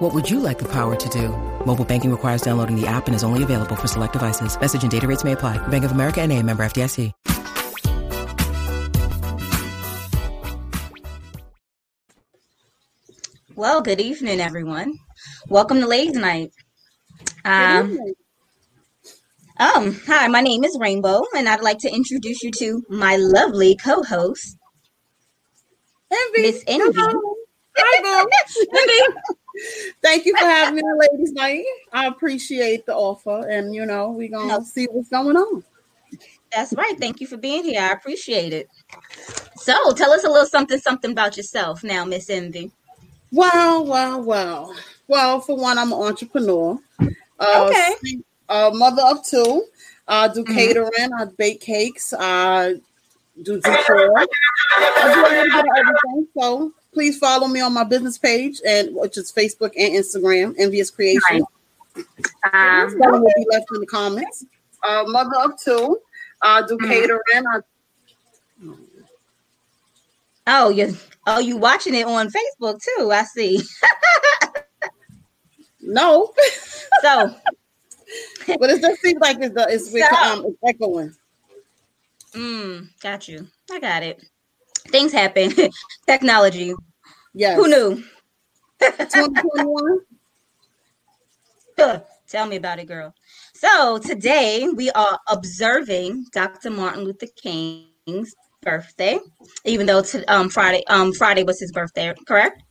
What would you like the power to do? Mobile banking requires downloading the app and is only available for select devices. Message and data rates may apply. Bank of America and a member FDIC. Well, good evening, everyone. Welcome to Ladies Night. Um, um, hi, my name is Rainbow, and I'd like to introduce you to my lovely co-host, Miss Envy. Hello. Hi, boo. Thank you for having me Ladies Night. I appreciate the offer, and you know we're gonna No. see what's going on. That's right. Thank you for being here. I appreciate it. So, tell us a little something, something about yourself now, Miss Envy. Wow, wow, wow. Well, for one, I'm an entrepreneur. Uh, Okay. sing- uh, mother of two. I do Mhm. catering. I bake cakes. I do decor. I do a little bit of everything. So please follow me on my business page, and which is Facebook and Instagram, Envious Creation. Um, Spelling will be left in the comments. Uh, mother of two. I do catering. I, oh, you, oh, you watching it on Facebook too? I see. no, So, but it just seems like it's the, it's, with, So- um, it's echoing. mm, got you. I got it. Things happen. Technology. Yes. Who knew? 2021. Tell me about it, girl. So today we are observing Dr. Martin Luther King's birthday, even though to, um Friday um Friday was his birthday, correct?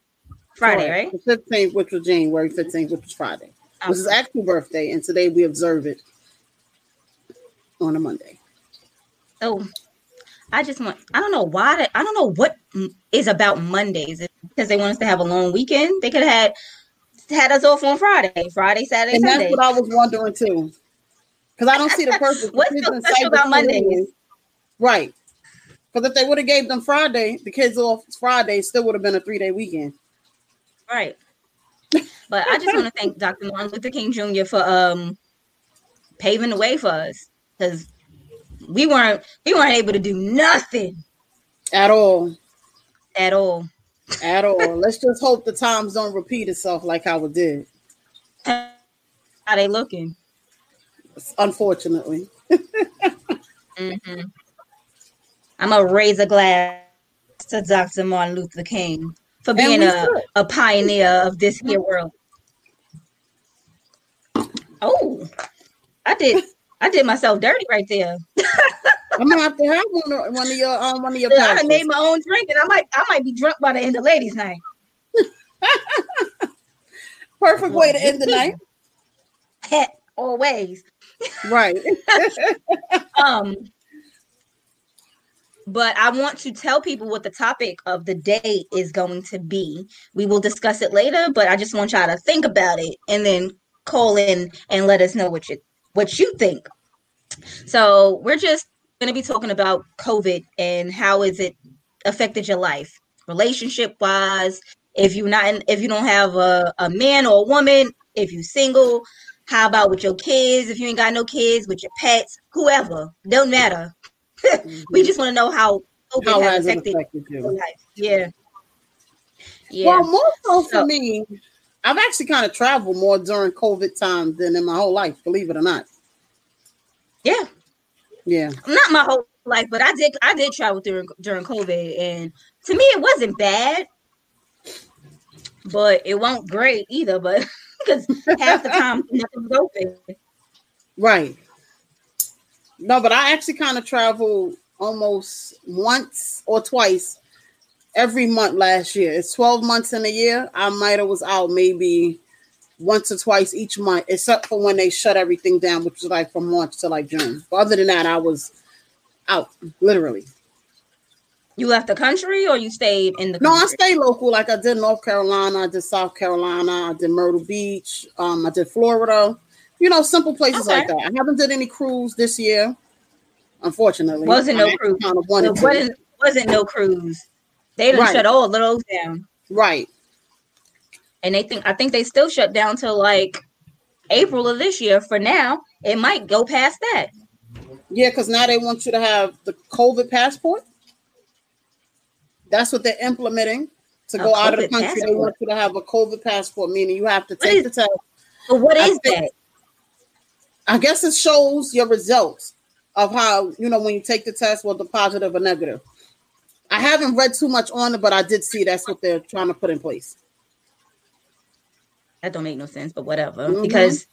Friday, right? The 15th, which was January 15th, which was Friday. It was his actual birthday, and today we observe it on a Monday. So I just want I don't know why that I don't know what is about Mondays. Because they want us to have a long weekend. They could have had had us off on Friday, Friday, Saturday, And that's what I was wondering too. Because I don't see the purpose. What's kids so special about Mondays? Right. Because if they would have gave them Friday, the kids off Friday, still would have been a three day weekend. Right. But I just want to thank Dr. Martin Luther King Jr. for um paving the way for us because we weren't we weren't able to do nothing At all. at all. At all. Let's just hope the times don't repeat itself like how it did. How they looking? Unfortunately. hmm I'm gonna raise a glass to Dr. Martin Luther King for being a, should. a pioneer of this here world. Oh, I did I did myself dirty right there. I'm gonna have to have one of, one of your um, one of your I made my own drink and I might I might be drunk by the end of ladies' night. Perfect way to end the night. Always. Right. um but I want to tell people what the topic of the day is going to be. We will discuss it later, but I just want y'all to think about it and then call in and let us know what you what you think. So we're just going to be talking about COVID and how is it affected your life, relationship wise. If you're not, in, if you don't have a, a man or a woman, if you're single, how about with your kids? If you ain't got no kids, with your pets, whoever, don't matter. we mm-hmm. just want to know how COVID How has has affected affected your life. Yeah. Yeah. Well, more so for me, I've actually kind of traveled more during COVID time than in my whole life, believe it or not. yeah. Yeah. Not my whole life, but I did I did travel during during COVID and to me it wasn't bad. But it wasn't great either, but because half the time nothing was open. Right. No, but I actually kind of traveled almost once or twice every month last year. It's 12 months in a year. I might have was out maybe once or twice each month, except for when they shut everything down, which was like from March to like June. But other than that, I was out literally. You left the country or you stayed in the No, I country? stay local. Like I did North Carolina, I did South Carolina, I did Myrtle Beach, um, I did Florida. You know, simple places Okay. like that. I haven't did any cruise this year. Unfortunately, wasn't no cruise. Kind of wasn't, wasn't no cruise. They didn't right. shut all of those down. Right. And they think I think they still shut down till like April of this year. For now, it might go past that. Yeah, because now they want you to have the COVID passport. That's what they're implementing to go out of the country. Passport. They want you to have a COVID passport, meaning you have to take is, the test. But what is that? I guess it shows your results of how you know when you take the test, whether positive or negative. I haven't read too much on it, but I did see that's what they're trying to put in place. That don't make no sense, but whatever. Mm-hmm. Because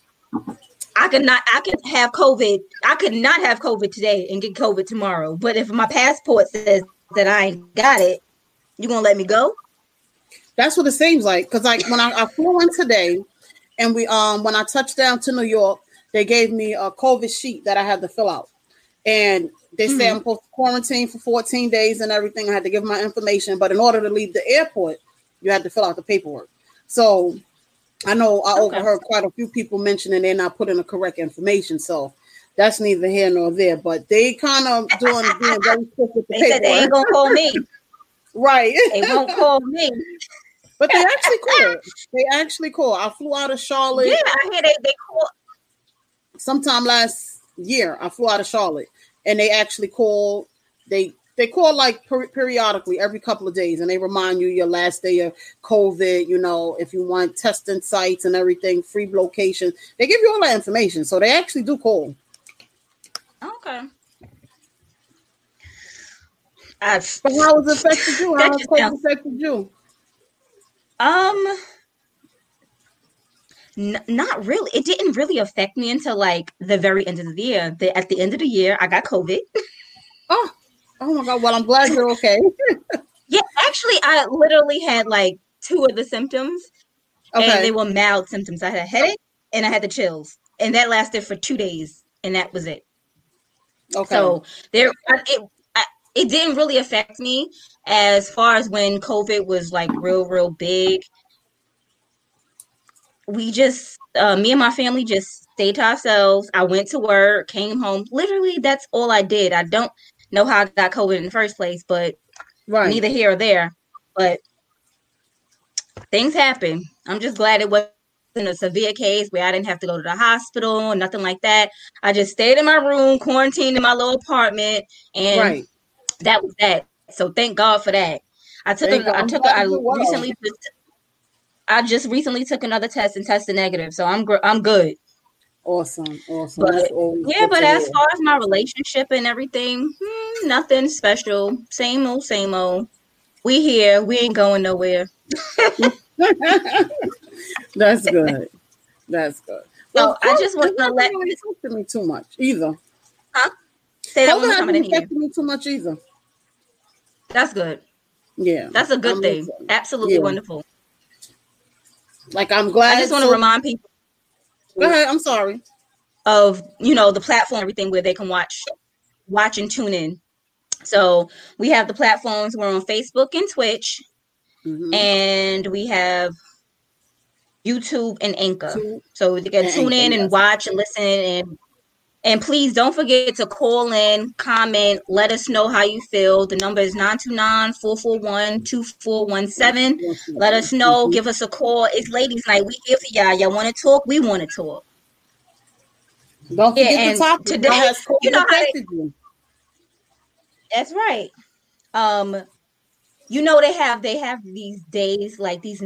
I could not I could have COVID. I could not have COVID today and get COVID tomorrow. But if my passport says that I ain't got it, you gonna let me go? That's what it seems like. Cause like when I, I flew in today and we um when I touched down to New York, they gave me a COVID sheet that I had to fill out. And they mm-hmm. say I'm supposed to quarantine for 14 days and everything. I had to give my information, but in order to leave the airport, you had to fill out the paperwork. So I know I okay. overheard quite a few people mentioning they're not putting the correct information. So that's neither here nor there. But they kind of doing being very quick with the they paperwork. Said they ain't gonna call me. right. They won't call me. But they actually call. They actually call. I flew out of Charlotte. Yeah, I hear they they call. Sometime last year, I flew out of Charlotte, and they actually call. They they call like per- periodically every couple of days. And they remind you your last day of covid you know if you want testing sites and everything free locations they give you all that information. So they actually do call. Okay. I've, but how has it affected you? How has covid affected you? Um N- not really. It didn't really affect me until like the very end of the year. The, at the end of the year, I got COVID. Oh, Oh my god! Well, I'm glad you're okay. yeah, actually, I literally had like two of the symptoms, okay. and they were mild symptoms. I had a headache and I had the chills, and that lasted for two days, and that was it. Okay. So there, it it didn't really affect me as far as when COVID was like real, real big. We just, uh, me and my family just stayed to ourselves. I went to work, came home. Literally, that's all I did. I don't know how I got COVID in the first place, but right. neither here or there. But things happen. I'm just glad it wasn't a severe case where I didn't have to go to the hospital or nothing like that. I just stayed in my room, quarantined in my little apartment, and right. that was that. So thank God for that. I took thank a, I took a, I recently just, I just recently took another test and tested negative, so I'm I'm good. Awesome, awesome. But, yeah, but as far as my relationship and everything, hmm, nothing special. Same old, same old. We here. We ain't going nowhere. That's good. That's good. Well, I just want to let really to me too much either. Huh? Say that one time. affected me too much either. That's good. Yeah, that's a good I'm thing. Absolutely yeah. wonderful. Like I'm glad. I just want to remind people Go ahead. I'm sorry. Of you know the platform, everything where they can watch, watch and tune in. So we have the platforms. We're on Facebook and Twitch, mm-hmm. and we have YouTube and Anchor. So you can tune in and watch and listen and and please don't forget to call in, comment, let us know how you feel. The number is 929-441-2417. Let us know, give us a call. It's ladies night. We here for y'all. Y'all want to talk? We want to talk. Don't forget yeah, the topic. Today, you know how they, That's right. Um, you know they have they have these days like these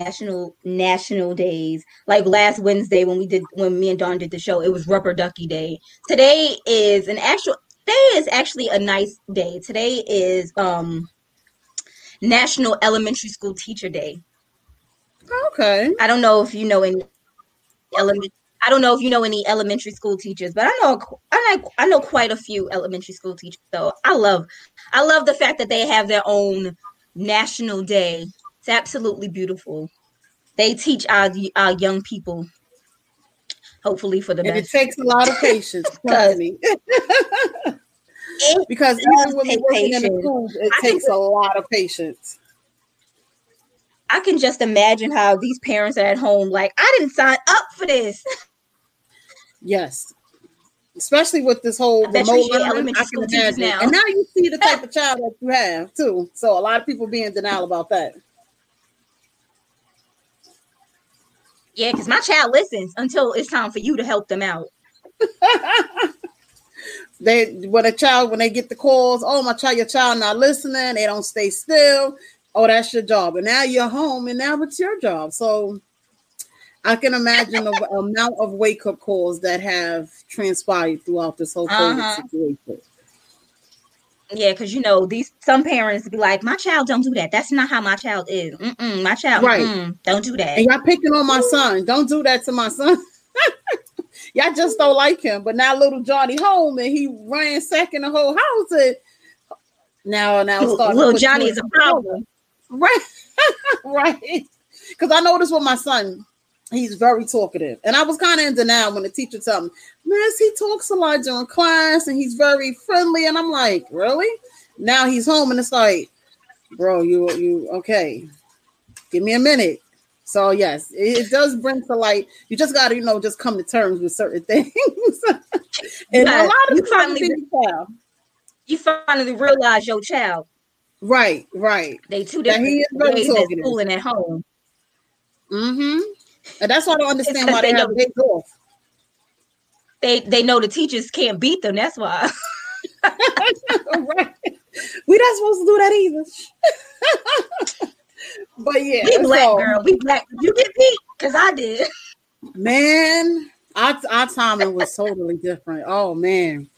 national national days. Like last Wednesday when we did when me and Dawn did the show, it was Rubber Ducky Day. Today is an actual today is actually a nice day. Today is um National Elementary School Teacher Day. Okay. I don't know if you know any element I don't know if you know any elementary school teachers, but I know I know, I know quite a few elementary school teachers. So I love I love the fact that they have their own national day it's absolutely beautiful. They teach our our young people, hopefully for the and best. It takes a lot of patience, because even when we're working patience. in the schools, it I takes a lot of patience. I can just imagine how these parents are at home, like, I didn't sign up for this. Yes. especially with this whole I remote learning. I can imagine. Now. And now you see the type of child that you have too. So a lot of people be in denial about that. Yeah, because my child listens until it's time for you to help them out. they when a child when they get the calls, oh my child, your child not listening, they don't stay still. Oh, that's your job. And now you're home, and now it's your job. So I can imagine the amount of wake up calls that have transpired throughout this whole COVID uh-huh. situation. Yeah, because you know these some parents be like, "My child don't do that. That's not how my child is. Mm-mm, my child, right? don't do that." And y'all picking on my son. Don't do that to my son. y'all just don't like him. But now little Johnny home and he ran second the whole house. And now, now little Johnny is a problem, right? right. Because I noticed with my son, he's very talkative. And I was kind of in denial when the teacher told me, Miss, he talks a lot during class and he's very friendly. And I'm like, really? Now he's home and it's like, bro, you you okay. Give me a minute. So yes, it, it does bring to light. You just gotta, you know, just come to terms with certain things. and a lot of you finally, child. you finally realize your child. Right, right. They two different he is ways at school and at home. Mm-hmm. And that's why I don't understand why they, they have days off. They they know the teachers can't beat them. That's why. right. We not supposed to do that either. but yeah, we black so, girl, we black. You get beat because I did. Man, our our timing was totally different. Oh man,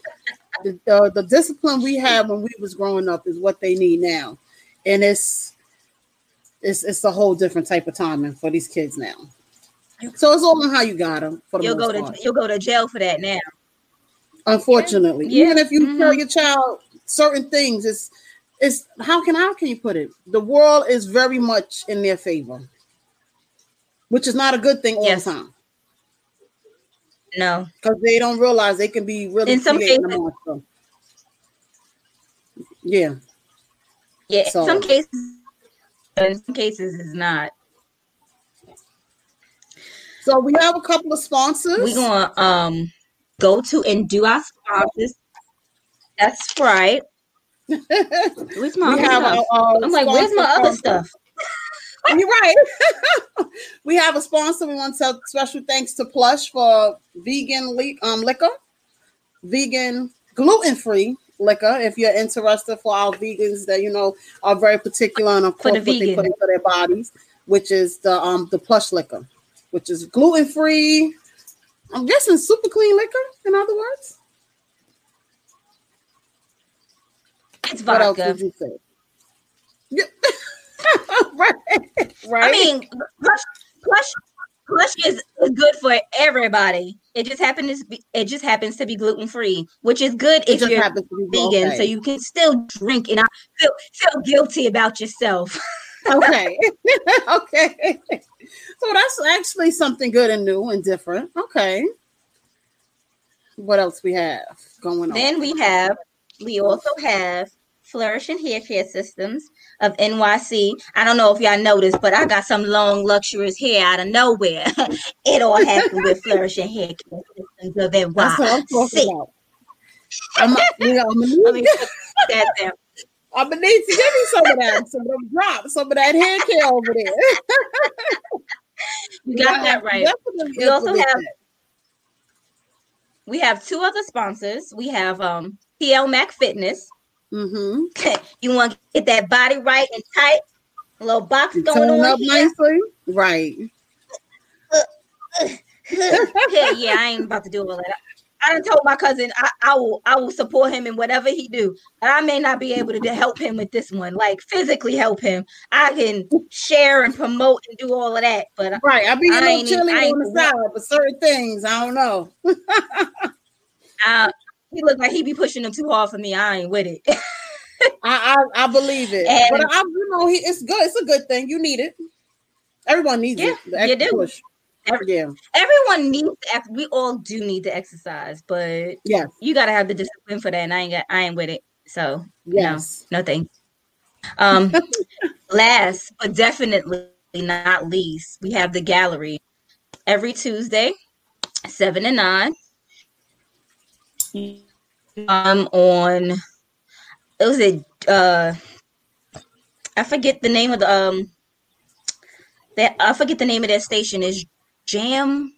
the, uh, the discipline we had when we was growing up is what they need now, and it's it's it's a whole different type of timing for these kids now. So it's all on how you got them. For the you'll go to part. you'll go to jail for that now. Unfortunately, yeah. even if you mm-hmm. tell your child certain things, it's it's how can how can you put it? The world is very much in their favor, which is not a good thing all yes. the time. No, because they don't realize they can be really in some cases. Yeah, yeah. So. Some cases, in some cases, is not. So we have a couple of sponsors. We're gonna um go to and do our sponsors. That's right. where's my we have stuff? I'm like, where's my other stuff? You're right. we have a sponsor. We want to tell special thanks to Plush for vegan um, liquor, vegan gluten free liquor. If you're interested for our vegans that you know are very particular and of course what they put into their bodies, which is the um the Plush liquor which is gluten free. I'm guessing super clean liquor, in other words. It's vodka. What else would you say? Yeah. right. right. I mean, plush, plush, plush is, good for everybody. It just happens to be it just happens to be gluten free, which is good if you're vegan, okay. so you can still drink and not feel feel guilty about yourself. okay. okay. So that's actually something good and new and different. Okay. What else we have going on? Then we have we also have Flourishing Hair Care Systems of NYC. I don't know if y'all noticed, but I got some long, luxurious hair out of nowhere. it all happened with Flourishing Hair Care Systems of NYC. That's what I'm talking about. I'm, I'm, I'm, that down. I'm gonna need to give me some of that, some of them drops, some of that hair care over there. you got that right. We also have that. we have two other sponsors. We have um TL Mac Fitness. Mm-hmm. you want to get that body right and tight, a little box going on up here. nicely, right? yeah, yeah, I ain't about to do all that. I done told my cousin I, I will I will support him in whatever he do. but I may not be able to help him with this one, like physically help him. I can share and promote and do all of that, but right, I'll be a little chilly on the side, but certain things I don't know. uh, he look like he be pushing them too hard for me. I ain't with it. I, I, I believe it, and, but I you know he, it's good. It's a good thing. You need it. Everyone needs yeah, it. You do. Push. Every, yeah. Everyone needs to, we all do need to exercise, but yeah, you gotta have the discipline for that. And I ain't got I ain't with it. So yes. no, no thanks. Um last but definitely not least, we have the gallery every Tuesday, seven to nine. I'm on. It was a. Uh, I forget the name of the um. That I forget the name of that station is Jam.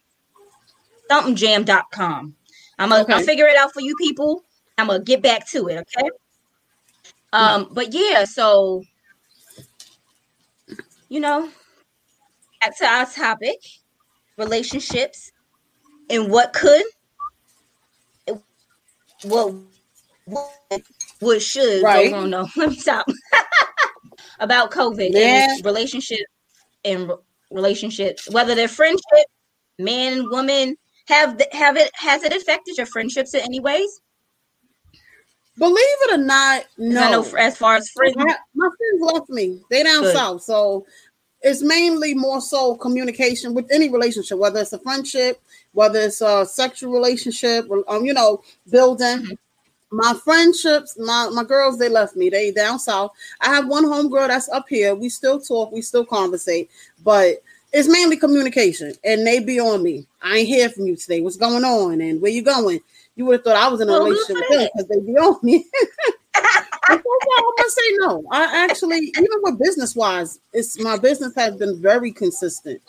Something jam.com. I'm gonna Okay. Figure it out for you people. I'm gonna get back to it, okay? Um, but yeah, so you know, back to our topic, relationships and what could what what, what should Right. go wrong. No, let me stop. About COVID Yeah. and relationship and relationships, whether they're friendship, man and woman, have have it has it affected your friendships in any ways? Believe it or not, no. Know as far as friends, I- my friends left me. They down Good. south, so it's mainly more so communication with any relationship, whether it's a friendship, whether it's a sexual relationship, um, you know, building. Mhm. My friendships, my my girls, they left me. They down south. I have one homegirl that's up here. We still talk, we still conversate, but it's mainly communication, and they be on me. I ain't hear from you today. What's going on? And where you going? You would have thought I was in a relationship with them because they be on me. And so far, I'm gonna say no. I actually, even with business wise, it's my business has been very consistent,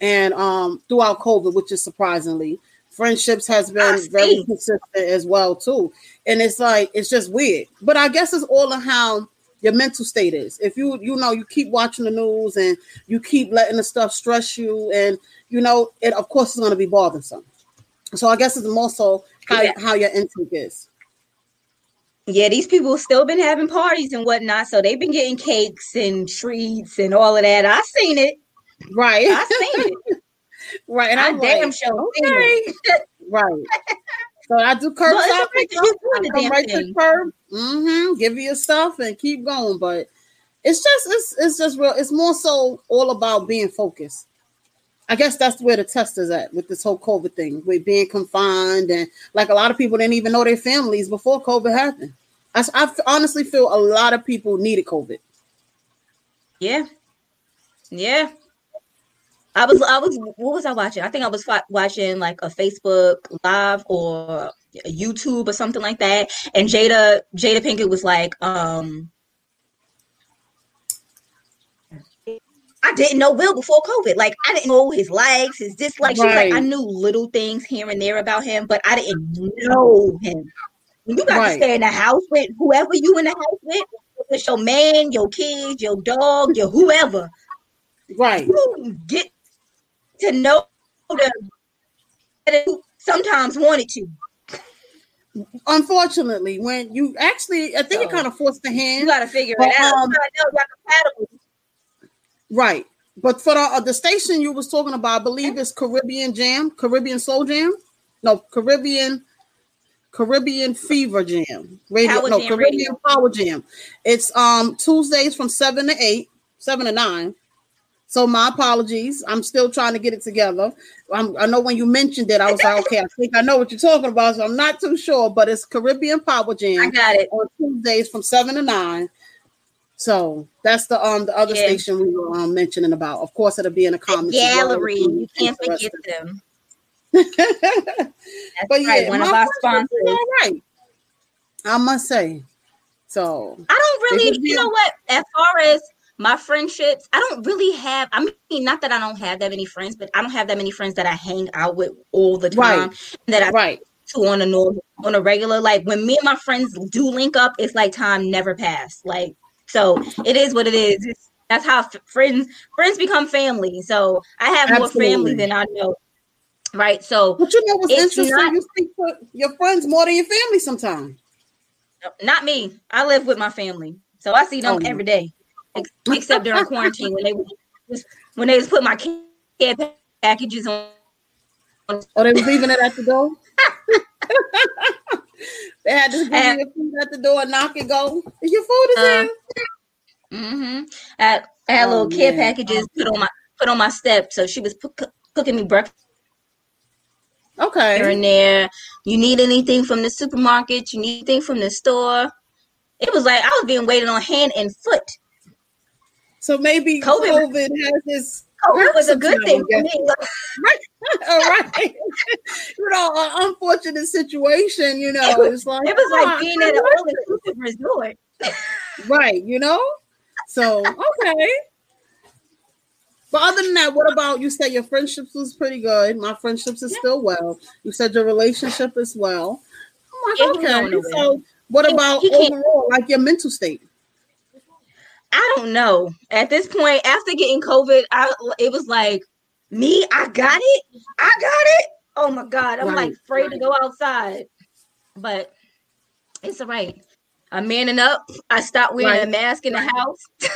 and um throughout COVID, which is surprisingly, friendships has been very consistent as well too. And it's like it's just weird, but I guess it's all on how your mental state is. If you you know you keep watching the news and you keep letting the stuff stress you, and you know it, of course, is going to be bothersome. So I guess it's more so how Yeah. how your intake is. yeah, these people still been having parties and whatnot, so they've been getting cakes and treats and all of that. I seen it. Right. I seen it. right. And I I'm damn like, sure okay. right. So I do curbside Well, it's the fact pickup. I the come damn right to the curb, mm-hmm, give you your stuff and keep going. But it's just it's it's just real. It's more so all about being focused. I guess that's where the test is at with this whole COVID thing, with being confined and like a lot of people didn't even know their families before COVID happened. I, I honestly feel a lot of people needed COVID. Yeah, yeah. I was, I was, what was I watching? I think I was watching like a Facebook live or a YouTube or something like that. And Jada, Jada Pinkett was like, um, I didn't know Will before COVID. Like I didn't know his likes, his dislikes. She was like, I knew little things here and there about him, but I didn't know him. When you got Right. to stay in the house with whoever you in the house with, it's your man, your kids, your dog, your whoever, Right. you get to know them than sometimes wanted to. Unfortunately, when you actually, I think it kind of forced the hand. You got to figure But, it out. um, You gotta know y'all compatible. Right. But for the, uh, the station you was talking about, I believe it's Caribbean Jam, Caribbean Soul Jam. No, Caribbean Caribbean Fever Jam. Radio, Power no, Jam Caribbean Radio. Power Jam. It's um Tuesdays from 7 to 8, 7 to 9. So my apologies. I'm still trying to get it together. I'm, I know when you mentioned it, I was like, okay, I think I know what you're talking about. So I'm not too sure, but it's Caribbean Power Jam. I got it. on Tuesdays from seven to nine. So that's the um the other Yeah. station we were um, mentioning about. Of course, it'll be in the The comments. well. gallery. You can't forget them. That's but right. yeah, One of our sponsors. all right. I must say. So I don't really, you know what? As far as my friendships, I don't really have. I mean, not that I don't have that many friends, but I don't have that many friends that I hang out with all the Right. time. That I right, to on a normal, on a regular. Like when me and my friends do link up, it's like time never passed. Like so, it is what it is. It's, that's how f- friends friends become family. So I have more family than I know. Right. So but you know what's interesting? not- you speak to your friends more than your family sometimes. not me. I live with my family, so I see oh, them Oh, every day, except during quarantine when they was when they was put my care packages on. Or Oh, they was leaving it at the door. they had to give you food at the door knock and go. Your food is Uh, here. hmm I, I had Oh, little care packages put on my put on my step, so she was put, cooking me breakfast Okay. here and there. You need anything from the supermarket? You need anything from the store? It was like I was being waited on hand and foot. So maybe COVID- COVID, has this it was a good thing for me. right. All right. you know, an unfortunate situation, you know, It was- it's like It was like ah, being at an all-inclusive resort. right, you know? So okay. But other than that, what about you said your friendships was pretty good. My friendships is still well. You said your relationship is well. I'm like, okay. So what He- about he overall, like your mental state? I don't know. At this point, after getting COVID, I it was like me. I got it. I got it. Oh my god, I'm Right, like afraid to go outside. But it's all right. I'm manning up. I stopped wearing a mask in the house.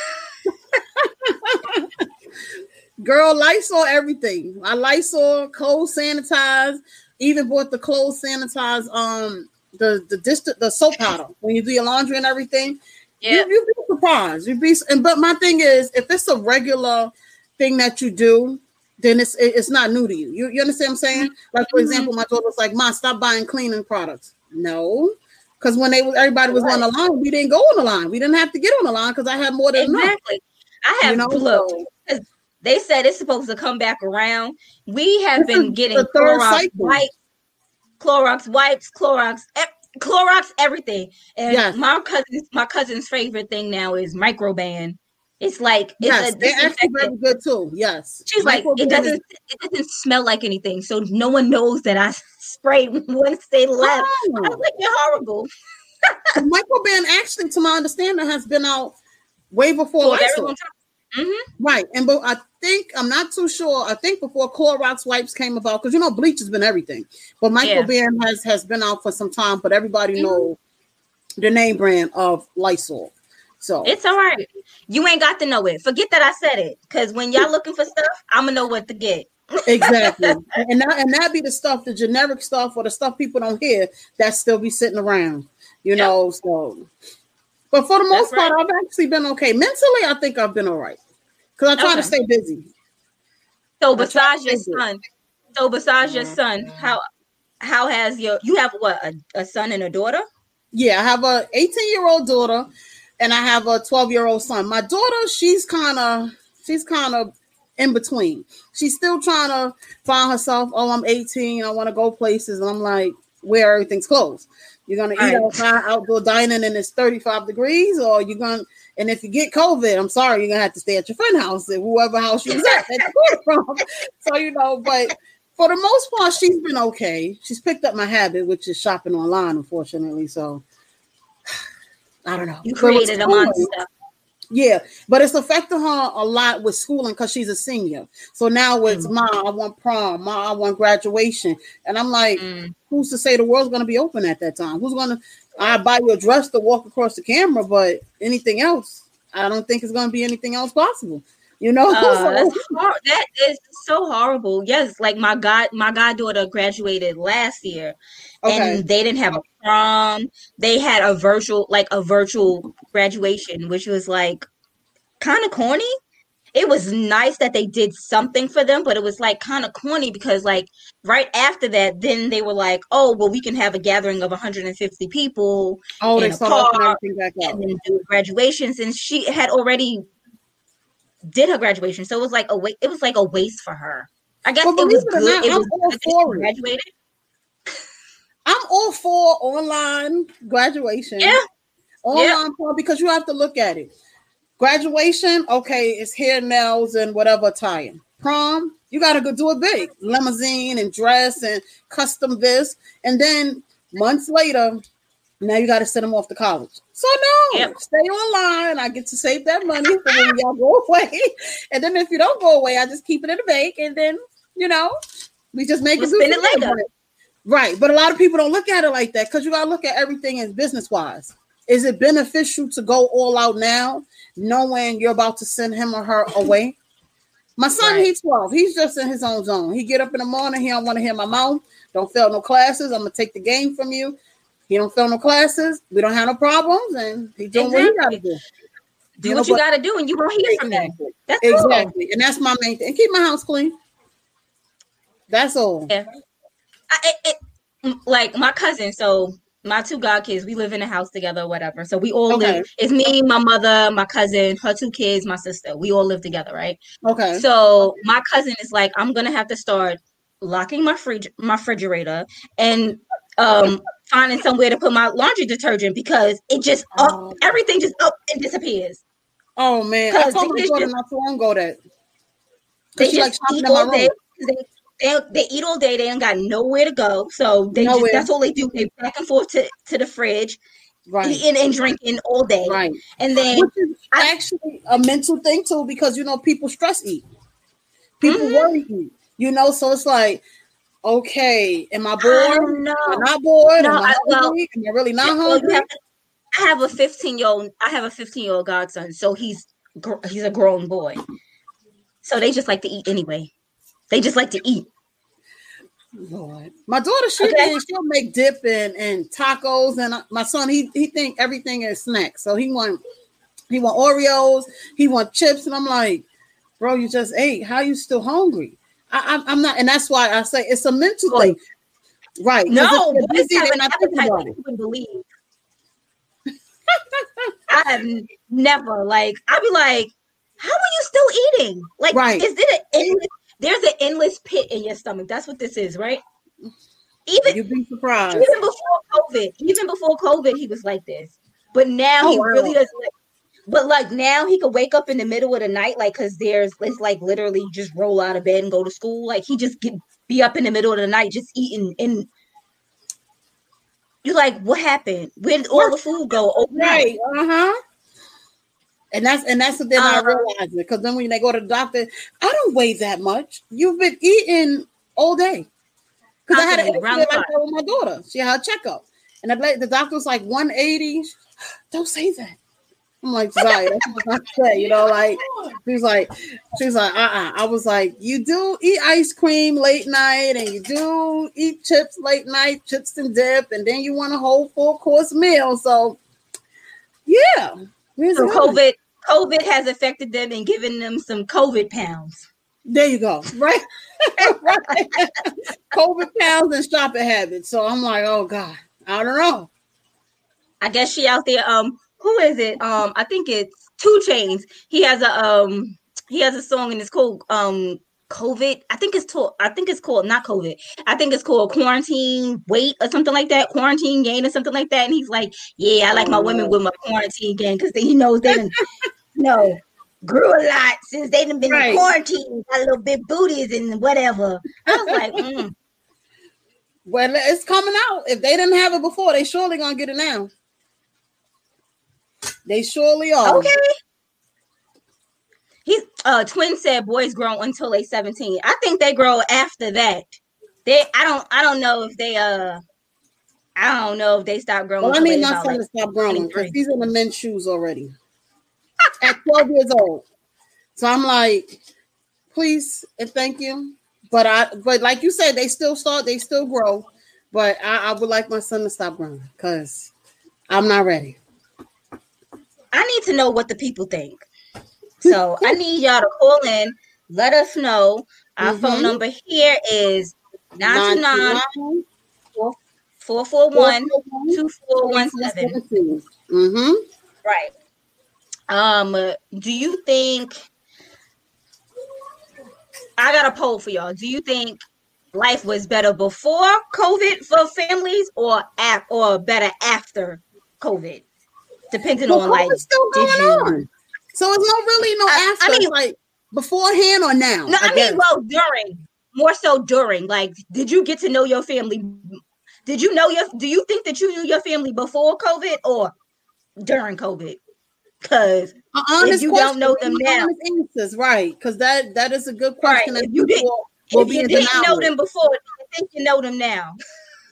Girl, Lysol everything. I Lysol, cold sanitize, even bought the cold sanitize um the the distant the soap powder when you do your laundry and everything. You, you'd be surprised. You'd be and but my thing is if it's a regular thing that you do, then it's it- it's not new to you. You, you understand what I'm saying? Like for Mhm. example, my daughter was like, "Mom, stop buying cleaning products." No, because when they was everybody was on the line, we didn't go on the line. We didn't have to get on the line because I had more than enough. Exactly. I have You know, so- They said it's supposed to come back around. We have This been getting Clorox cycle. wipes, Clorox wipes, Clorox, Clorox, everything. And Yes. my cousin's my cousin's favorite thing now is Microban. It's like it's yes, a they're actually very good too. Yes, She's like, it doesn't it doesn't smell like anything, so no one knows that I sprayed once they left. I was Oh. like, you're horrible. Microban actually, to my understanding, has been out way before For a very Lysol. long time. Mhm. Right, and but I think I'm not too sure. I think before Clorox wipes came about, because you know bleach has been everything, but Yeah. Microban has has been out for some time. But everybody Mhm. know the name brand of Lysol. So It's all right. You ain't got to know it. Forget that I said it. Cause when y'all looking for stuff, I'm gonna know what to get. exactly, and that and that be the stuff, the generic stuff, or the stuff people don't hear that still be sitting around. You Yep. know, so. But for the most right. part, I've actually been okay. Mentally, I think I've been all right because I try to stay busy. So besides your son, so besides your mm-hmm. son, how how has your you have what a, a son and a daughter? Yeah, I have a 18 year old daughter, and I have a 12 year old son. My daughter, she's kind of she's kind of in between. She's still trying to find herself. Oh, I'm 18. I want to go places, and I'm like, where everything's closed. You're gonna eat Right. outside outdoor dining and it's 35 degrees, or you're gonna and if you get COVID, I'm sorry, you're gonna have to stay at your friend house, at whoever house you was at that you from. So you know, but for the most part, she's been okay. She's picked up my habit, which is shopping online, unfortunately. So I don't know. You created a monster. Yeah, but it's affecting her a lot with schooling because she's a senior. So now it's Mm. mom, I want prom, mom, I want graduation, and I'm like, Mm. who's to say the world's going to be open at that time? Who's going to? I buy you a dress to walk across the camera, but anything else, I don't think it's going to be anything else possible. You know, Uh, So- that is so horrible. Yes, like my god, my goddaughter graduated last year, okay, and they didn't have a prom. They had a virtual, like a virtual graduation, which was like kind of corny. It was nice that they did something for them, but it was like kind of corny because like right after that, then they were like, "Oh, well, we can have a gathering of 150 people oh, they in a start opening park, everything and then do graduations." And she had already did her graduation, so it was like a wa- it was like a waste for her. I guess Well, it was good. not, it I'm was all good that she for it. graduated. I'm all for online graduation. Yeah. Online prom because you have to look at it. Graduation, okay, it's hair, nails, and whatever attire. Prom, you gotta go do it big. Limousine and dress and custom this. And then months later, now you gotta send them off to college. So no, Yep. stay online. I get to save that money for when y'all go away. And then if you don't go away, I just keep it in the bank and then you know, we just make We'll it spend it later. Right. But a lot of people don't look at it like that because you gotta look at everything as business wise. Is it beneficial to go all out now, knowing you're about to send him or her away? My son, Right. he's 12. He's just in his own zone. He get up in the morning, he don't want to hear my mouth. Don't fail no classes. I'm gonna take the game from you. He don't fail no classes. We don't have no problems, and he doing what he gotta do. Do You what know, you got to do, and you won't hear from them. Exactly. That's all. Exactly. And that's my main thing. And keep my house clean. That's all. Yeah. I, it, it, like my cousin. So my two god kids, we live in a house together, whatever. So we all Okay. live. It's me, my mother, my cousin, her two kids, my sister. We all live together, right? Okay. So my cousin is like, I'm gonna have to start locking my fridge, my refrigerator, and um finding somewhere to put my laundry detergent because it just up Oh. everything just up and disappears. Oh man, I told my daughter not too long ago that. They she like just eat all day. They, they, they eat all day. They ain't got nowhere to go. So they Nowhere. just that's all they do. They back and forth to, to the fridge, Right. eating and drinking all day. Right. And then Which is I- actually a mental thing too, because you know people stress eat, people Mhm. worry eat. You know, so it's like, okay, am I bored? don't know. Am I not bored? No, am I well, am I really not Well, hungry? have I have a 15 year old. I have a 15 year old godson, so he's gr- he's a grown boy. So they just like to eat anyway. They just like to eat. Lord. My daughter, she Okay. did, she'll make dip and, and tacos, and my son, he he think everything is snacks. So he want he want Oreos, he want chips, and I'm like, bro, you just ate. How you still hungry? I, I'm, I'm not, and that's why I say it's a mental thing, right? No, if you're boys busy, an appetite about like it. you wouldn't believe. I have never like. I'd be like, how are you still eating? Like, Right. is it an endless? There's an endless pit in your stomach. That's what this is, right? Even You'd be surprised. even before COVID, even before COVID, he was like this. But now Oh, he wow. really doesn't. Like, but like now he could wake up in the middle of the night, like because there's it's like literally just roll out of bed and go to school. Like he just get be up in the middle of the night just eating and. You're like, what happened? Where did all the food go? Overnight? Right. Uh huh. And that's and that's what they're not Uh, realizing because then when they go to the doctor, I don't weigh that much. You've been eating all day. Because I had an round incident like with my daughter. She had a checkup, and the, the doctor was like 180. Don't say that. I'm like, sorry, that's what the doctor said. You know, like she's like, she's like, uh, uh I was like, you do eat ice cream late night, and you do eat chips late night, chips and dip, and then you want a whole full course meal. So, yeah, So? COVID, COVID has affected them and given them some COVID pounds. There you go. Right. right. COVID pounds and shopping habits. So I'm like, oh God, I don't know. I guess she out there. Um, who is it? Um, I think it's 2 Chainz. He has a um, he has a song and it's called um COVID. I think it's called. I think it's called not COVID. I think it's called Quarantine Weight or something like that. Quarantine Gain or something like that. And he's like, yeah, I like my women with my quarantine gain because he knows they done, you grew a lot since they done been Right. in quarantine. Got little big booties and whatever. I was like, mm. Well, it's coming out. If they didn't have it before, they surely gonna get it now. They surely are. Okay. He uh twin said boys grow until they 17. I think they grow after that. They I don't I don't know if they uh I don't know if they stop growing. Well, I they my son like, to stop growing because he's in the men's shoes already at 12 years old. So I'm like, please and thank you. But I, but like you said, they still start, they still grow. But I, I would like my son to stop growing because I'm not ready. I need to know what the people think. So I need y'all to call in, let us know. Our phone Mhm. number here is 929 929 441 441 2417. Mm-hmm. Right. Um, do you think I got a poll for y'all? Do you think life was better before COVID for families or ap- or better after COVID? Depending Well, on like still did going you- on. So it's not really no I- I after. it's mean- like beforehand or now. No, I, guess. mean well during more so during. Like, did you get to know your family? Did you know your do you think that you knew your family before COVID or during COVID? Because honest you question, don't know them now. answers, right? Because that that is a good question. Right, if you didn't- if you didn't know them before, I think you know them now.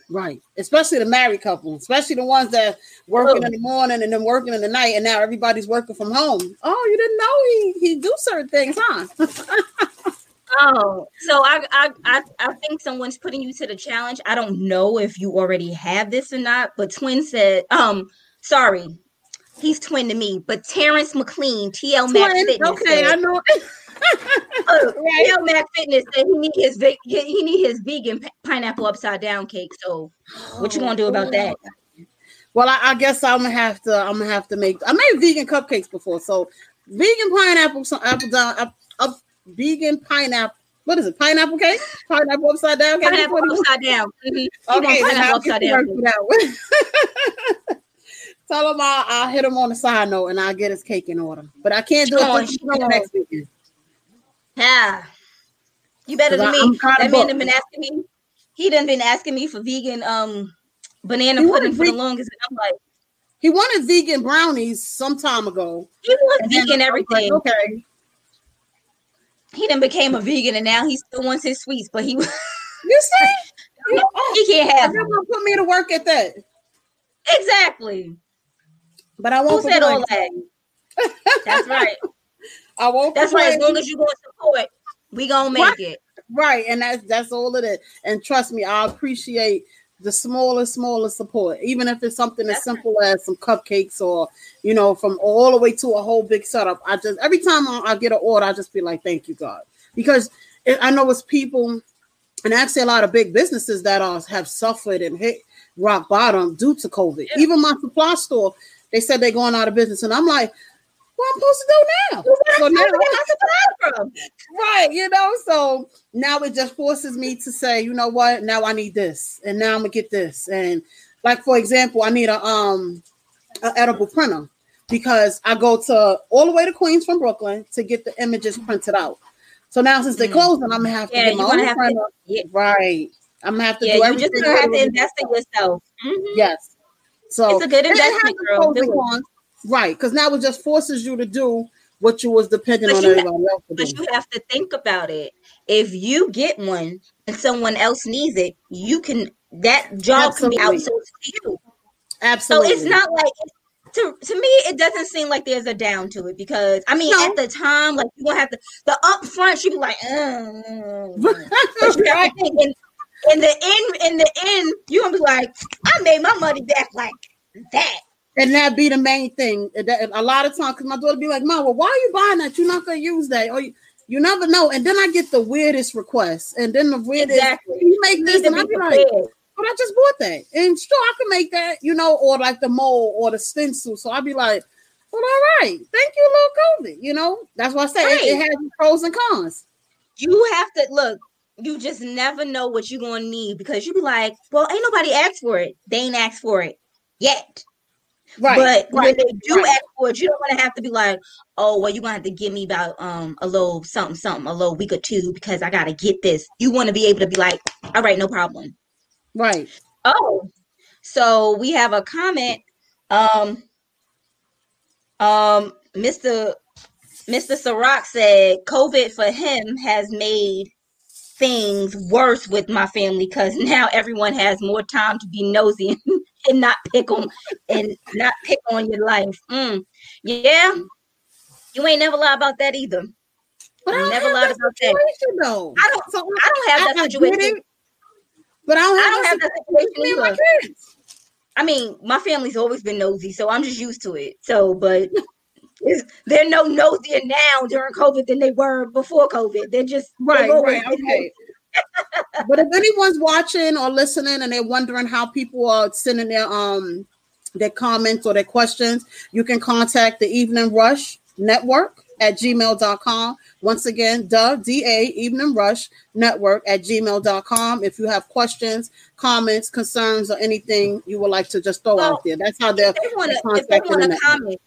Right? Especially the married couple, especially the ones that working Oh. in the morning and then working in the night, and now everybody's working from home. Oh, you didn't know he he do certain things, huh? Oh, so I, I I I think someone's putting you to the challenge. I don't know if you already have this or not, but Twin said, um, sorry, he's twin to me, but Terrence McLean, TL Mac Fitness. okay, said, I know. oh, Right. TL Mac Fitness said he need his he need his vegan pi- pineapple upside down cake. So what you gonna do about that? Well, I, I, guess I'm gonna have to. I'm gonna have to make. I made vegan cupcakes before, so vegan pineapple, some apple down, up, up, vegan pineapple. What is it? Pineapple cake? Pineapple upside down? Pineapple upside down. Mm-hmm. Okay, pineapple upside down. Tell him I'll, I'll, hit him on the side note and I'll get his cake in order. But I can't do oh, it sure. next weekend. Yeah. You better than me. That man have been asking me. He done been asking me for vegan um banana he pudding for the longest. I'm like, he wanted vegan brownies some time ago. He wants vegan everything. Like, okay. He then became a vegan and now he still wants his sweets, but he You see? he can't have them. put me to work at that. Exactly. But I won't Who said all that? That's right. I won't. That's right. As long as you go support, we gonna make right. it. Right, and that's that's all it is. And trust me, I appreciate the smallest, smallest support, even if it's something as simple as some cupcakes or you know, from all the way to a whole big setup. I just every time I, I get an order, I just be like, thank you, God, because it, I know it's people, and actually a lot of big businesses that are have suffered and hit rock bottom due to COVID. Yeah. Even my supply store, they said they're going out of business, and I'm like, well, I'm supposed to do now. So now from. Right, you know, so now it just forces me to say, you know what, now I need this, and now I'm gonna get this. And like for example, I need a um an edible printer because I go to all the way to Queens from Brooklyn to get the images printed out. So now since they're mm. closing, I'm gonna have to yeah, get my own printer. To, yeah. Right. I'm gonna have to yeah, do everything. You just have to invest in yourself. Mm-hmm. Yes. So it's a good investment, girl. Right, because now it just forces you to do what you was depending but on everybody have, else. but you have to think about it. If you get one and someone else needs it, you can that job Absolutely. can be outsourced to you. Absolutely. So it's not like to, to me, it doesn't seem like there's a down to it because I mean, no. at the time, like you're gonna have to the upfront, you be like, mm. but you have to think in, the end, in the end, you're gonna be like, I made my money back like that. And that be the main thing. A lot of times, because my daughter be like, "Mom, well, why are you buying that? You're not gonna use that, or you, you never know." And then I get the weirdest requests, and then the weirdest. Exactly. You make this, and I be like, "But I just bought that, and sure, I can make that, you know, or like the mold or the stencil." So I'd be like, "Well, all right, thank you, little COVID." You know, that's why I say right. it, it has pros and cons. You have to look you just never know what you're gonna need because you be like, well, ain't nobody asked for it. They ain't asked for it yet. Right. But right, when they do right. ask for it, you don't want to have to be like, oh, well, you're gonna have to give me about um a little something, something, a little week or two because I gotta get this. You want to be able to be like, all right, no problem. Right. Oh, so we have a comment. Um, um, Mr. Mr. Sirach said COVID for him has made things worse with my family because now everyone has more time to be nosy and, and not pick on and not pick on your life. Mm. Yeah, you ain't never lie about that either. But I never lied about that. Though. I don't. So I don't have I, that situation. But I don't have, I don't have that situation either. I mean, my family's always been nosy, so I'm just used to it. So, but they're no nosier now during COVID than they were before COVID. They're just right, right, okay. but if anyone's watching or listening and they're wondering how people are sending their um their comments or their questions, you can contact the Evening Rush Network at gmail.com. Once again, the DA Evening Rush Network at gmail.com. If you have questions, comments, concerns, or anything you would like to just throw well, out there. That's how they're, if they want to comment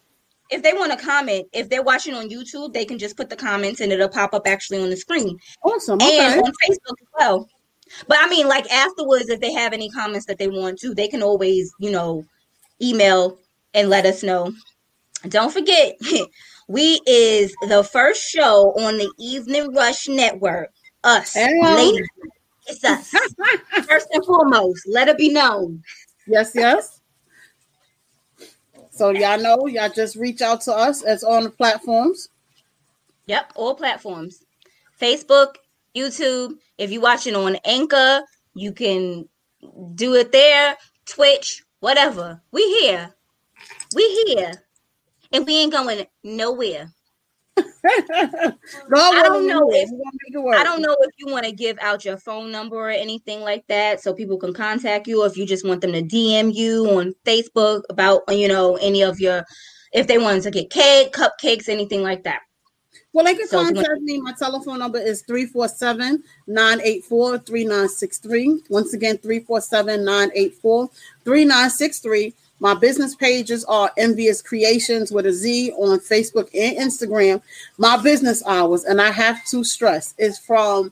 if they want to comment, if they're watching on YouTube, they can just put the comments and it'll pop up actually on the screen. Awesome. Okay. And on Facebook as well. But I mean, like afterwards, if they have any comments that they want to, they can always, you know, email and let us know. Don't forget, we is the first show on the Evening Rush Network. Us, ladies. It's us. first and foremost, let it be known. Yes, yes. So y'all know, y'all just reach out to us as on the platforms. Yep, all platforms. Facebook, YouTube. If you're watching on Anchor, you can do it there. Twitch, whatever. We here. We here. And we ain't going nowhere. I don't know if I don't know if you want to give out your phone number or anything like that, so people can contact you. Or if you just want them to DM you on Facebook about you know any of your, if they wanted to get cake, cupcakes, anything like that. Well, they can so contact me. My telephone number is 347 984 3963. Once again, 347 984 3963. My business pages are Envious Creations with a Z on Facebook and Instagram. My business hours, and I have to stress, is from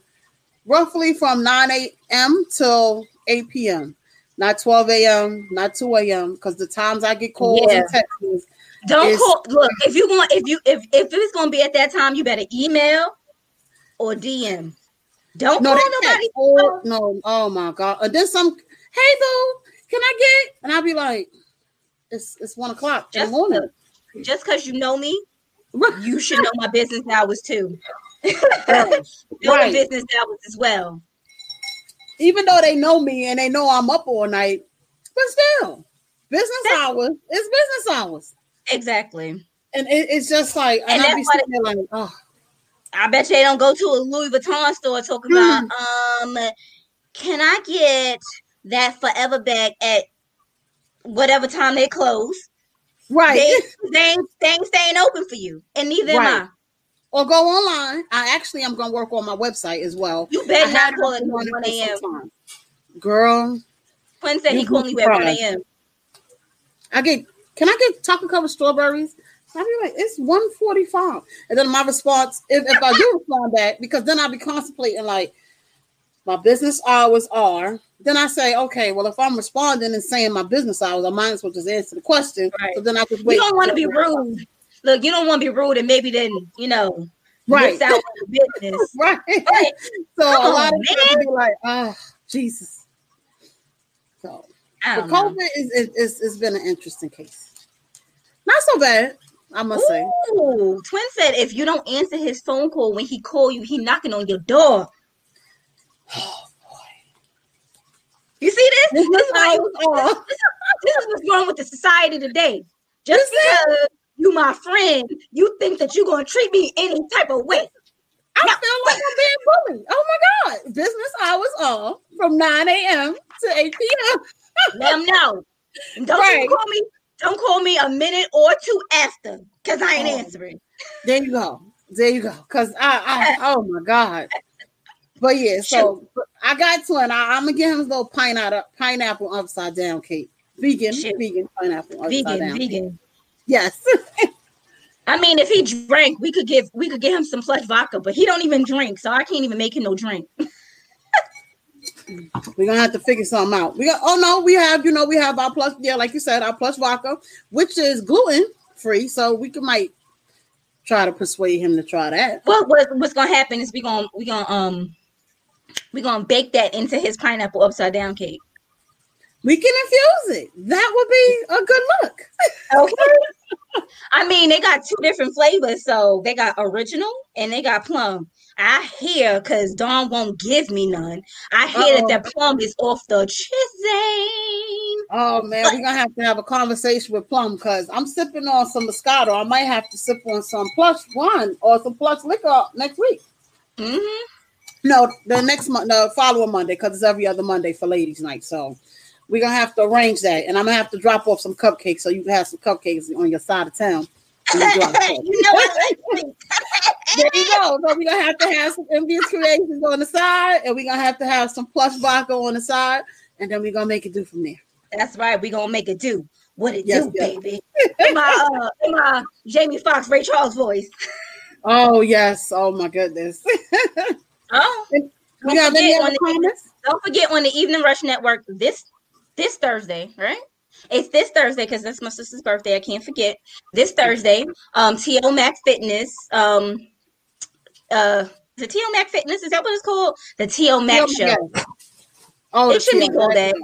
roughly from 9 a.m. till 8 p.m. Not 12 a.m., not 2 a.m. Because the times I get calls yeah. and texts. Don't call. Look, if you want, if you if if it's gonna be at that time, you better email or DM. Don't no, call nobody. Oh, no, oh my god. And then some. Hey, though, can I get? And I'll be like, it's it's one o'clock just, in the morning. Just because you know me, you should know my business hours too. know right. business hours as well. Even though they know me and they know I'm up all night, but still, business That's, hours is business hours. Exactly. And it, it's just like, and, and I be sitting there like, oh. I bet they don't go to a Louis Vuitton store talking about, um, can I get that forever bag at whatever time they close. Right. They, they, ain't, they ain't staying open for you. And neither right. am I. Or go online. I actually am gonna work on my website as well. You better not call it 1 a.m. Girl. Quinn said he called me at 1 a.m. I get can I get chocolate covered strawberries? I'll be like, it's 145. And then my response, if, if I do respond back, because then I'll be contemplating like my business hours are then I say, okay, well, if I'm responding and saying my business hours, I might as well just answer the question. Right. So then I just wait. You don't want to be rude. Look, you don't want to be rude and maybe then, you know, right. out the business. right. so a lot of people be like, oh, Jesus. So the COVID is, is, is, has been an interesting case. Not so bad. I must Ooh, say. Twin said if you don't answer his phone call when he call you, he knocking on your door. You see this? This, is, why this, this is what's wrong with the society today. Just because you my friend, you think that you're gonna treat me any type of way. I now, feel like I'm being bullied. Oh my god! Business hours off from 9 a.m. to 8 p.m. Let them know. Don't right. call me. Don't call me a minute or two after, cause I ain't oh. answering. There you go. There you go. Cause I, I oh my god. But yeah, so I got to and I, am gonna give him a little pineapple pineapple upside down cake. Vegan, vegan pineapple upside vegan, down. Vegan. Yes. I mean, if he drank, we could give we could give him some plush vodka, but he don't even drink, so I can't even make him no drink. We're gonna have to figure something out. We got oh no, we have you know we have our plus yeah, like you said, our plus vodka, which is gluten free, so we could might try to persuade him to try that. Well, what, what's gonna happen is we gonna we gonna um we're gonna bake that into his pineapple upside down cake. We can infuse it. That would be a good look. okay. I mean, they got two different flavors. So they got original and they got plum. I hear because Dawn won't give me none. I hear Uh-oh. that that plum is off the chain. Oh man, we're gonna have to have a conversation with Plum because I'm sipping on some Moscato. I might have to sip on some one or some plus liquor next week. Mm-hmm. No, the next month, the following Monday, because it's every other Monday for ladies' night. So we're gonna have to arrange that, and I'm gonna have to drop off some cupcakes so you can have some cupcakes on your side of town. you know there you go. So we're gonna have to have some envious creations on the side, and we're gonna have to have some plush vodka on the side, and then we're gonna make it do from there. That's right. We're gonna make it do what it yes, do, yes. baby. in my uh, in my Jamie Foxx, Ray Charles voice. Oh yes. Oh my goodness. Oh, don't have any other comments? don't forget on the Evening Rush Network this this Thursday, right? It's this Thursday because that's my sister's birthday. I can't forget. This Thursday, um, TL Mac Fitness, um, uh, the TL Mac Fitness is that what it's called? The TL Mac Show. Oh, it shouldn't be called that.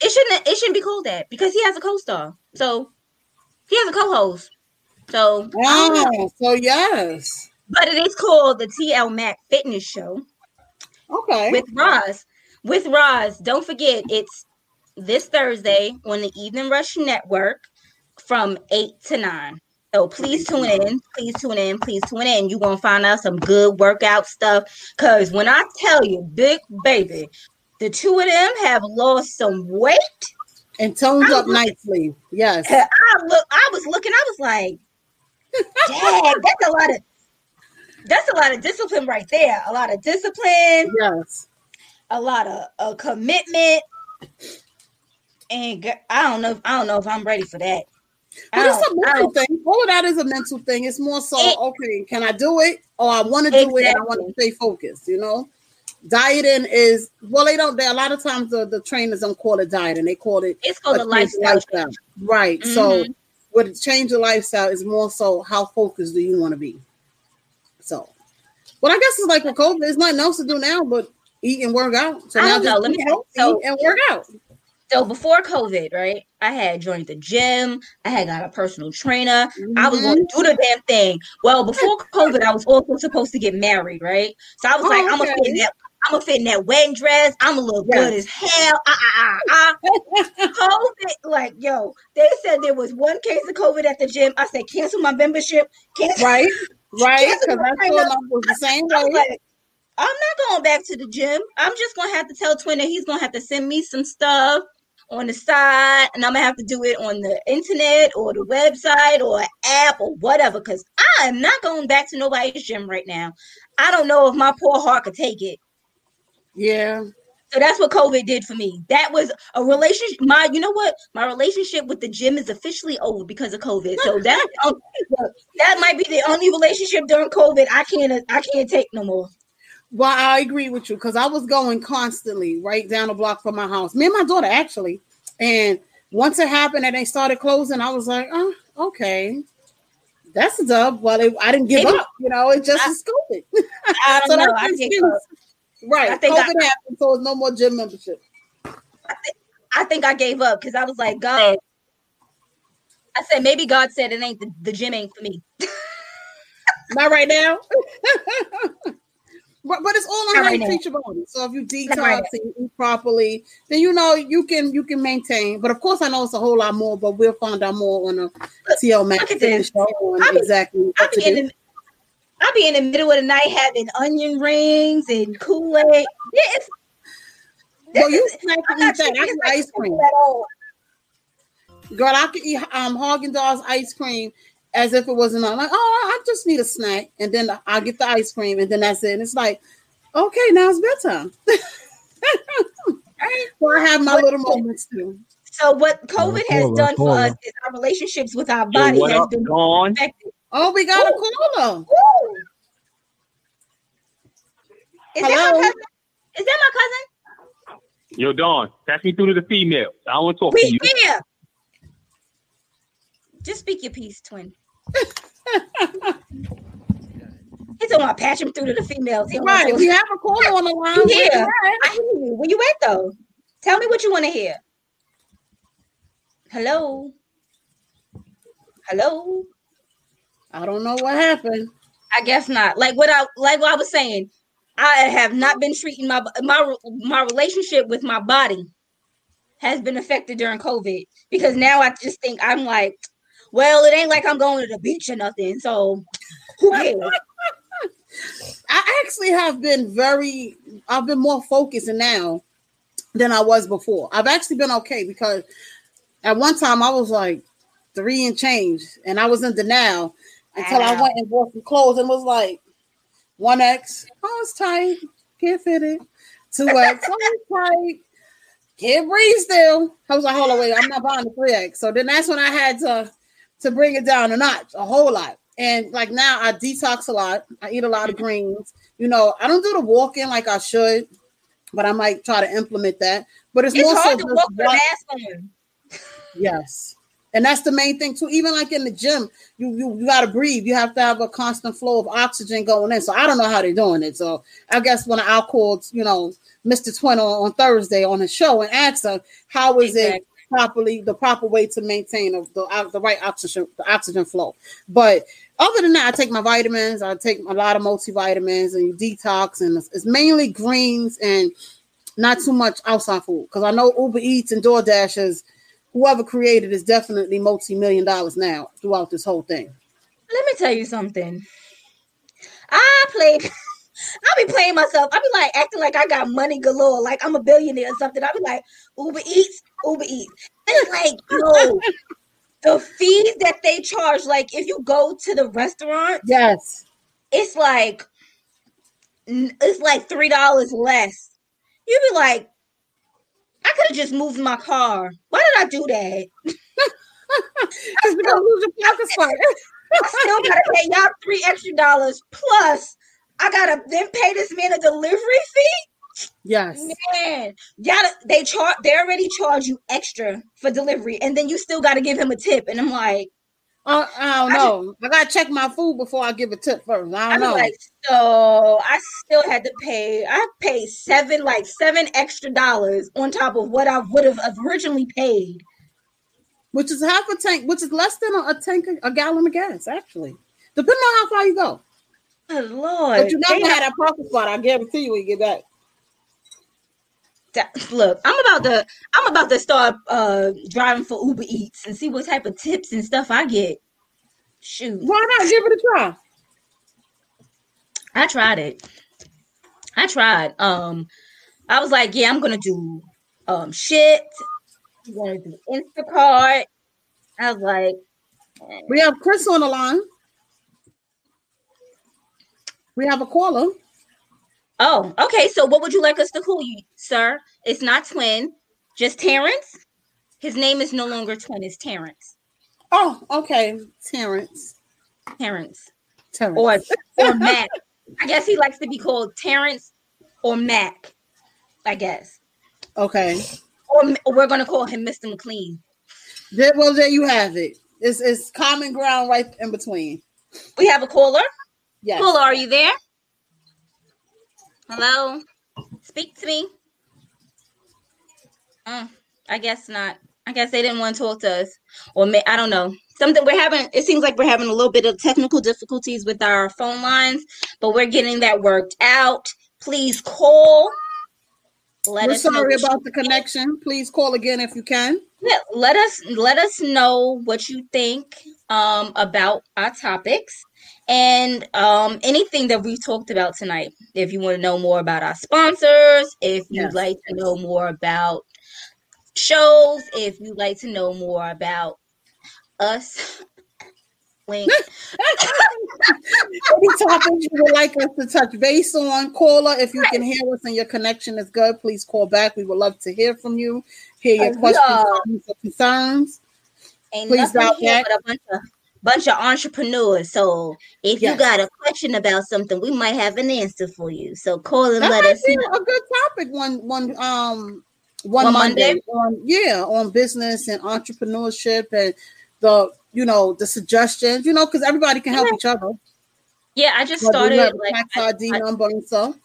It shouldn't. It shouldn't be called that because he has a co-star. So he has a co-host. So oh, so yes but it is called the TL Mac Fitness Show. Okay. With Roz. With Roz. Don't forget, it's this Thursday on the Evening Rush Network from 8 to 9. So please tune in. Please tune in. Please tune in. You're gonna find out some good workout stuff. Cause when I tell you, big baby, the two of them have lost some weight and toned up nicely. Yes. I look. I was looking. I was like, "Dang, that's a lot of that's a lot of discipline right there. A lot of discipline. Yes. A lot of a commitment. And I don't know. If, I don't know if I'm ready for that. But it's a mental thing. All of that is a mental thing. It's more so, it, okay, can I do it? Or I want to do exactly. it and I want to stay focused, you know? Dieting is well, they don't they a lot of times the, the trainers don't call it dieting, they call it it's called a lifestyle. lifestyle. Right. Mm-hmm. So with change of lifestyle is more so how focused do you want to be? So, but I guess it's like with COVID, there's nothing else to do now but eat and work out. So now just Let me so, eat and work out. So before COVID, right? I had joined the gym. I had got a personal trainer. Mm-hmm. I was going to do the damn thing. Well, before COVID, I was also supposed to get married, right? So I was oh, like, okay. I'm gonna fit in that. I'm gonna fit in that wedding dress. I'm gonna look good as hell. Ah, ah, ah, ah. COVID, like yo, they said there was one case of COVID at the gym. I said, cancel my membership. Cancel. Right. Right, because I told him was the same way. Like, I'm not going back to the gym. I'm just gonna have to tell Twin that he's gonna have to send me some stuff on the side, and I'm gonna have to do it on the internet or the website or app or whatever. Because I am not going back to nobody's gym right now. I don't know if my poor heart could take it. Yeah. So that's what COVID did for me. That was a relationship. My, you know what? My relationship with the gym is officially over because of COVID. So that um, that might be the only relationship during COVID I can't I can't take no more. Well, I agree with you because I was going constantly right down the block from my house. Me and my daughter actually, and once it happened and they started closing, I was like, oh, okay. That's a dub. Well, it, I didn't give Maybe, up. You know, it just I, is COVID. I don't so know. I Right. I think COVID I, happened, so it's no more gym membership. I think I, think I gave up because I was like, God. I said maybe God said it ain't the, the gym ain't for me. Not right now. but, but it's all on how you treat your body. So if you detox right and eat properly, then you know you can you can maintain. But of course, I know it's a whole lot more. But we'll find out more on the TL Mac's show on exactly what to do. I'll be in the middle of the night having onion rings and Kool Aid. Yeah, it's. Well, you snack eat that. I can ice cream. Girl, I can eat um Haagen Dazs ice cream as if it wasn't on. Like, oh, I just need a snack, and then I'll get the ice cream, and then that's it. And it's like, okay, now it's bedtime. so I have my little moments too. So what COVID has done for us is our relationships with our body has been affected. Oh, we got Ooh. a caller. Is Hello? that my cousin? Is that my cousin? Yo, Dawn, pass me through to the female. I don't want to talk we, to you. Yeah. Just speak your piece, twin. He's talking about patch him through to the females. He right. We have a caller on the line. Yeah. I hear you. Where you at though? Tell me what you want to hear. Hello. Hello. I don't know what happened. I guess not. Like what I like what I was saying. I have not been treating my my my relationship with my body has been affected during COVID because now I just think I'm like, well, it ain't like I'm going to the beach or nothing. So who cares? I actually have been very I've been more focused now than I was before. I've actually been okay because at one time I was like three and change and I was in denial until I went and bought some clothes and was like, one X, oh, it's tight, can't fit it. Two X, oh, it's tight, can't breathe still. I was like, hold on, wait, I'm not buying the three X. So then that's when I had to to bring it down a notch, a whole lot. And like now, I detox a lot. I eat a lot of mm-hmm. greens. You know, I don't do the walking like I should, but I might try to implement that. But it's, it's more so to walk with mask on. Yes and that's the main thing too. Even like in the gym, you you, you got to breathe. You have to have a constant flow of oxygen going in. So I don't know how they're doing it. So I guess when I called, you know, Mr. Twin on, on Thursday on his show and asked him how is exactly. it properly the proper way to maintain the, the, uh, the right oxygen the oxygen flow. But other than that, I take my vitamins. I take a lot of multivitamins and detox, and it's, it's mainly greens and not too much outside food because I know Uber Eats and DoorDash is whoever created is definitely multi-million dollars now throughout this whole thing. Let me tell you something. I played. I be playing myself. I'll be like acting like I got money galore, like I'm a billionaire or something. I'll be like Uber Eats, Uber Eats. And it's like, yo, the fees that they charge, like if you go to the restaurant, Yes. it's like it's like three dollars less. You be like, I could have just moved my car. Why did I do that? Because gonna lose your pocket. I still gotta pay y'all three extra dollars plus I gotta then pay this man a delivery fee. Yes. Man, y'all they charge they already charge you extra for delivery, and then you still gotta give him a tip. And I'm like, Uh, I don't know. I gotta check my food before I give a tip first. I I'm don't know. like, so I still had to pay. I paid seven, like seven extra dollars on top of what I would have originally paid. which is half a tank, which is less than a, a tank, a gallon of gas, actually. Depending on how far you go. Good lord! But you never had that parking spot. I guarantee you when you get back. Look, I'm about to, I'm about to start uh driving for Uber Eats and see what type of tips and stuff I get. Shoot, Why not give it a try? I tried it. I tried. Um, I was like, yeah, I'm gonna do um shit. I'm gonna do Instacart. I was like, We have Chris on the line. We have a caller. Oh, okay. So what would you like us to call you, sir? It's not twin, just Terrence. His name is no longer twin, it's Terrence. Oh, okay. Terrence. Terrence. Terrence. Or or Mac. I guess he likes to be called Terrence or Mac. I guess. okay. Or, or we're gonna call him Mr. McLean. There, well, there you have it. It's, it's common ground right in between. We have a caller. Yes. Caller, are you there? Hello? Speak to me. Uh, I guess not. I guess they didn't want to talk to us. Or may, I don't know. Something we're having it seems like we're having a little bit of technical difficulties with our phone lines, but we're getting that worked out. Please call. Let We're us sorry about the connection. Please call again if you can. yeah, let us let us know what you think um, about our topics and um, anything that we've talked about tonight. If you want to know more about our sponsors, if you'd Yes. like to know more about shows, if you'd like to know more about us, link. Any topics you would like us to touch base on, caller. If you can hear us and your connection is good, please call back. We would love to hear from you, hear your questions, yeah. concerns. Ain't Please nothing here back. but a bunch of bunch of entrepreneurs. So if Yes. you got a question about something, we might have an answer for you. So call and That let us be know. a good topic one one um one, One Monday, Monday? on yeah on business and entrepreneurship and the you know the suggestions you know because everybody can help Yeah. each other. Yeah, I just Whether started like tax I- ID I- number and stuff.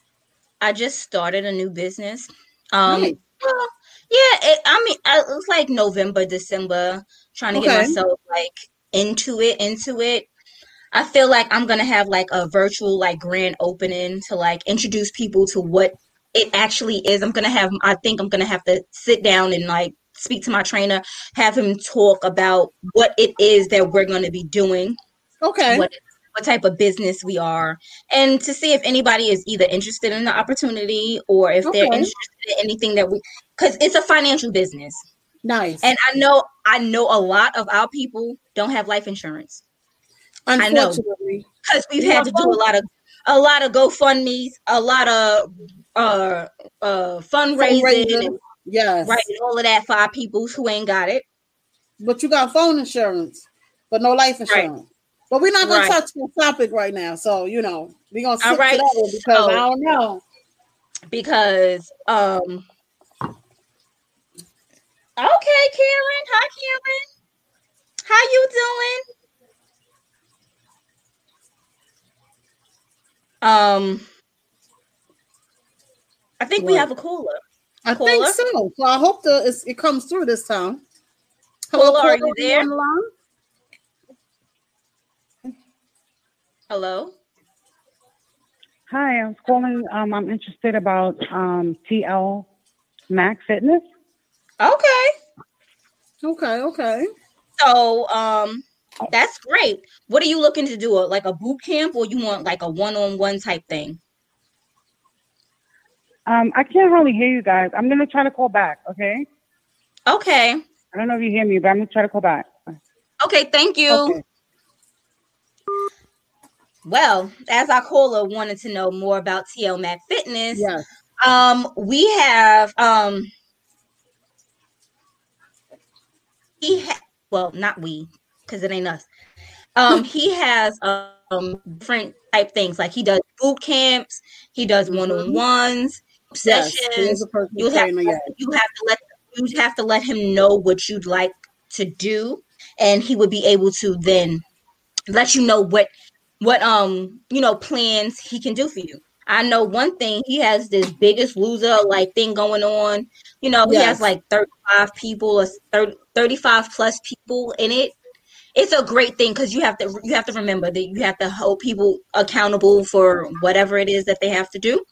I just started a new business. Um, Nice. well, yeah, it, I mean, I, it was like November, December, trying to get myself like into it, into it. I feel like I'm gonna have like a virtual like grand opening to like introduce people to what it actually is. I'm gonna have, I think I'm gonna have to sit down and like speak to my trainer, have him talk about what it is that we're gonna be doing Okay. what what type of business we are and to see if anybody is either interested in the opportunity or if they're interested in anything that we because it's a financial business Nice. and i know i know a lot of our people don't have life insurance I know. Because we've had to do a lot of a lot of gofundme's a lot of uh uh fundraising Fundraising. and, yes. right and all of that for our people who ain't got it But you got phone insurance, but no life insurance. But we're not gonna Right. touch the topic right now. So you know, we're gonna All stick right. to that one because So- I don't know. because um okay karen hi karen how you doing um i think we have a cooler I Caller? think so. So I hope the it's, it comes through this time. Caller, are you there? on hello Hi, I'm calling. Um, I'm interested about um, TL Mac Fitness. Okay Okay, okay. so um That's great. What are you looking to do? Like a boot camp, or you want like a one-on-one type thing? Um, I can't really hear you guys. I'm gonna try to call back. Okay. Okay. I don't know if you hear me, but I'm gonna try to call back. Okay. Thank you. Okay. Well, as our caller wanted to know more about TL Mac Fitness, Yes. um, we have um, he ha- well, not we, because it ain't us. Um, he has um different type things like he does boot camps, he does Mhm. one on ones, Yes. Sessions. is a personal You have you have to let you have to let him know what you'd like to do, and he would be able to then let you know what what um you know plans he can do for you. I know one thing he has this biggest loser like thing going on. You know, he Yes. has like 35 people or 30, 35 plus people in it. It's a great thing because you have to you have to remember that you have to hold people accountable for whatever it is that they have to do.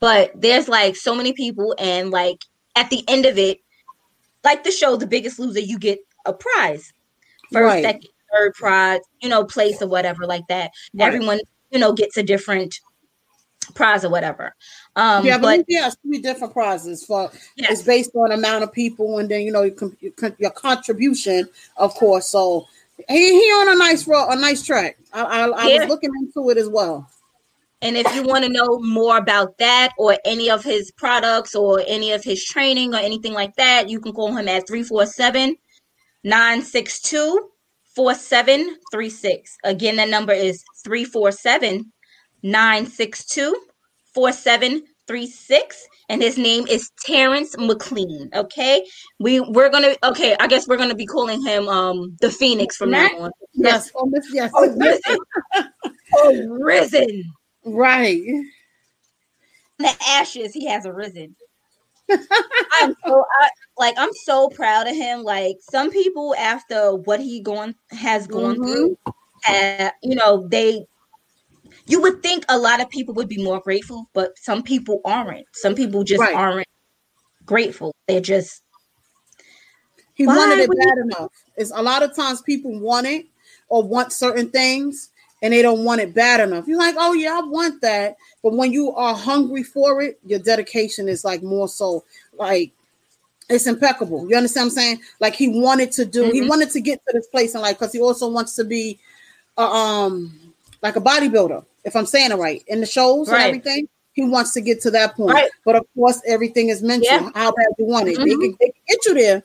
But there's like so many people and like at the end of it, like the show The Biggest Loser, you get a prize. First, Right. second, third prize, you know, place or whatever like that. Right. Everyone, you know, gets a different prize or whatever. Um yeah, but but he has three different prizes for yes, it's based on amount of people and then you know your, your, contribution of course so he, he on a nice road a nice track i, I, I Yeah. was looking into it as well And if you want to know more about that or any of his products or any of his training or anything like that, you can call him at 347 962 4736. Again, that number is 347 962 4736. And his name is Terrence McLean. Okay. We we're gonna okay, I guess we're gonna be calling him um the Phoenix from now on. yes oh, yes Oh, risen. Oh, risen. right the ashes he has arisen i'm so I, like i'm so proud of him like some people after what he gone has gone Mhm. through uh, you know they you would think a lot of people would be more grateful but some people aren't. Some people just Right. aren't grateful. They're just he wanted it would you- bad enough. It's a lot of times people want it or want certain things and they don't want it bad enough. You're like oh yeah i want that. But when you are hungry for it your dedication is like more so like it's impeccable. You understand what i'm saying? Like he wanted to do he Mhm. wanted to get to this place in life because he also wants to be uh, um like a bodybuilder if i'm saying it right in the shows Right. and everything he wants to get to that point Right. but of course everything is mentioned Yeah. how bad you want it they, Mhm. can, they can get you there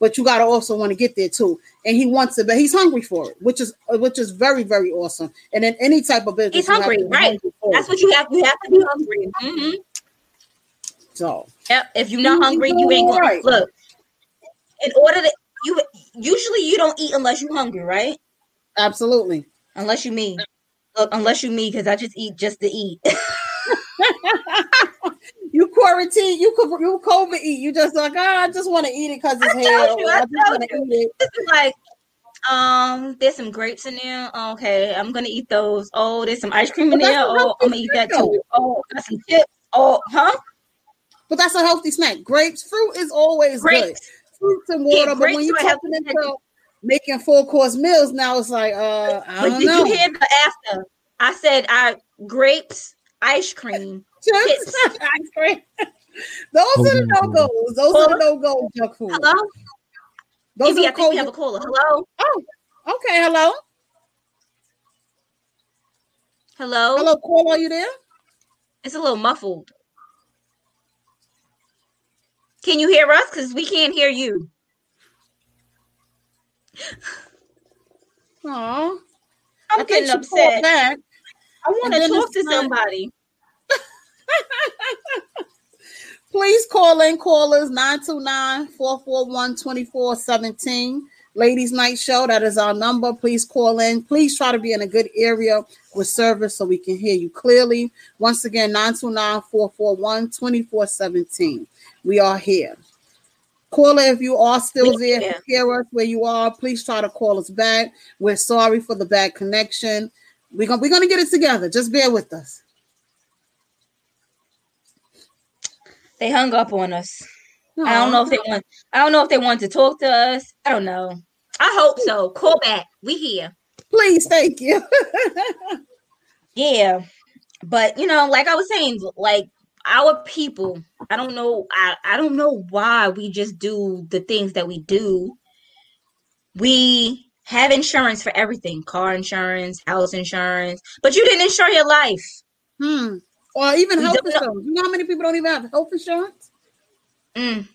but you got to also want to get there too and he wants it but he's hungry for it which is which is very very awesome and in any type of business He's hungry, right. hungry that's what you have you have to be hungry Mm-hmm. so Yep. If you're not hungry, you ain't gonna alright. look. In order to you usually you don't eat unless you're hungry, right? absolutely Unless you me. Look, unless you me, because I just eat just to eat. you quarantine you could you COVID eat you just like ah, I just want to eat it because it's here you, I I just told want to you. eat it this is like, um, there's some grapes in there. Okay, I'm gonna eat those. Oh, there's some ice cream in there. Oh, I'm gonna eat that too. Oh, got some chips. Oh, huh? but that's a healthy snack grapes fruit is always good Grapes. fruits and Yeah, water but when you're talking healthy. Into making full course meals now it's like uh I But don't did know you hear the after? I said I grapes, ice cream. Chips, ice cream. Those are the no goes. Those are the no go junk food. Hello? Those Maybe are I the think we have a COVID. caller. Hello? Oh, okay. Hello, Hello? hello, call. Are you there? It's a little muffled. Can you hear us? Because we can't hear you. Aw, I'm I getting upset. I want to talk to somebody. Please call in callers 929-441-2417. Ladies Night Show, that is our number. Please call in. Please try to be in a good area with service so we can hear you clearly. Once again, 929-441-2417. We are here. Caller, if you are still there, here. to hear us where you are, please try to call us back. We're sorry for the bad connection. We're gonna, we're gonna get it together. Just bear with us. They hung up on us. I don't know if they want. I don't know if they want to talk to us. I don't know. I hope so. Call back. We here. Please, thank you. Yeah. But you know, like I was saying, like our people, I don't know, I, I don't know why we just do the things that we do. We have insurance for everything, car insurance, house insurance, but you didn't insure your life. hmm. Or even We health insurance. You know how many people don't even have health insurance? Mm,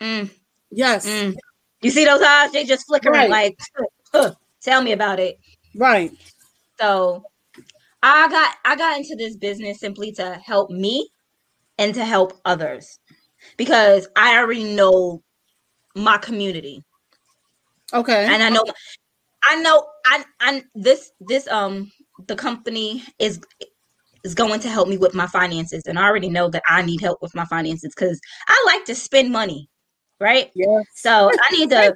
mm, Yes. mm. You see those eyes? They just flickering Right. like, huh, tell me about it. Right. So I got I got into this business simply to help me and to help others because I already know my community Okay. and I know I know I I this this um the company is is going to help me with my finances and I already know that I need help with my finances cuz I like to spend money, right? yeah. So I need to,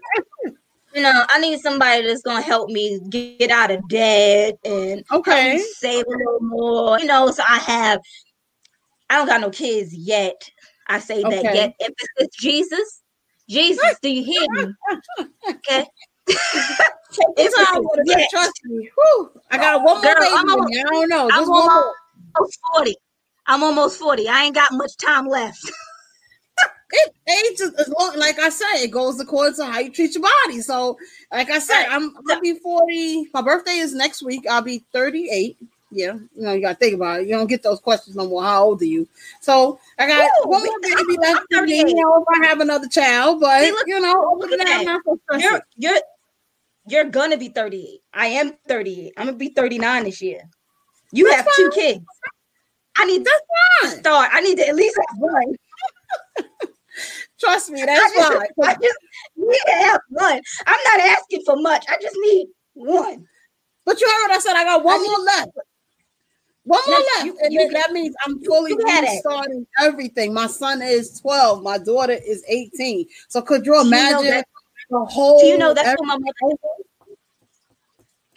you know, I need somebody that's gonna help me get out of debt and Okay. save a little more. You know, so I have. I don't got no kids yet. I say that Okay. yet. Emphasis Jesus, Jesus. Do you hear me? Okay. It's all yet. Trust me. Whew. I got one more Girl, baby. Almost- I don't know. I'm more. almost forty. I'm almost forty. I ain't got much time left. It age as long, like I said, it goes according to how you treat your body. So, like I said, I'm I'll be 40. My birthday is next week. I'll be 38. Yeah, you know, you gotta think about it. You don't get those questions no more. How old are you? So I got Ooh, one more I'm baby left for me. 38. You know, if I have another child, but look- you know, look at that, I'm that. not so. You're you're you're gonna be 38. I am 38. I'm gonna be 39 this year. You That's have two kids. I need to That's fine. start. I need to at least have one. Trust me, I that's just, fine. I just need to have one. I'm not asking for much. I just need one. But you heard what I said. I got one I more left. One more left. you- you that means I'm fully starting everything. My son is 12. My daughter is 18. So could you Do you know imagine that- the whole Do you know that's what my mother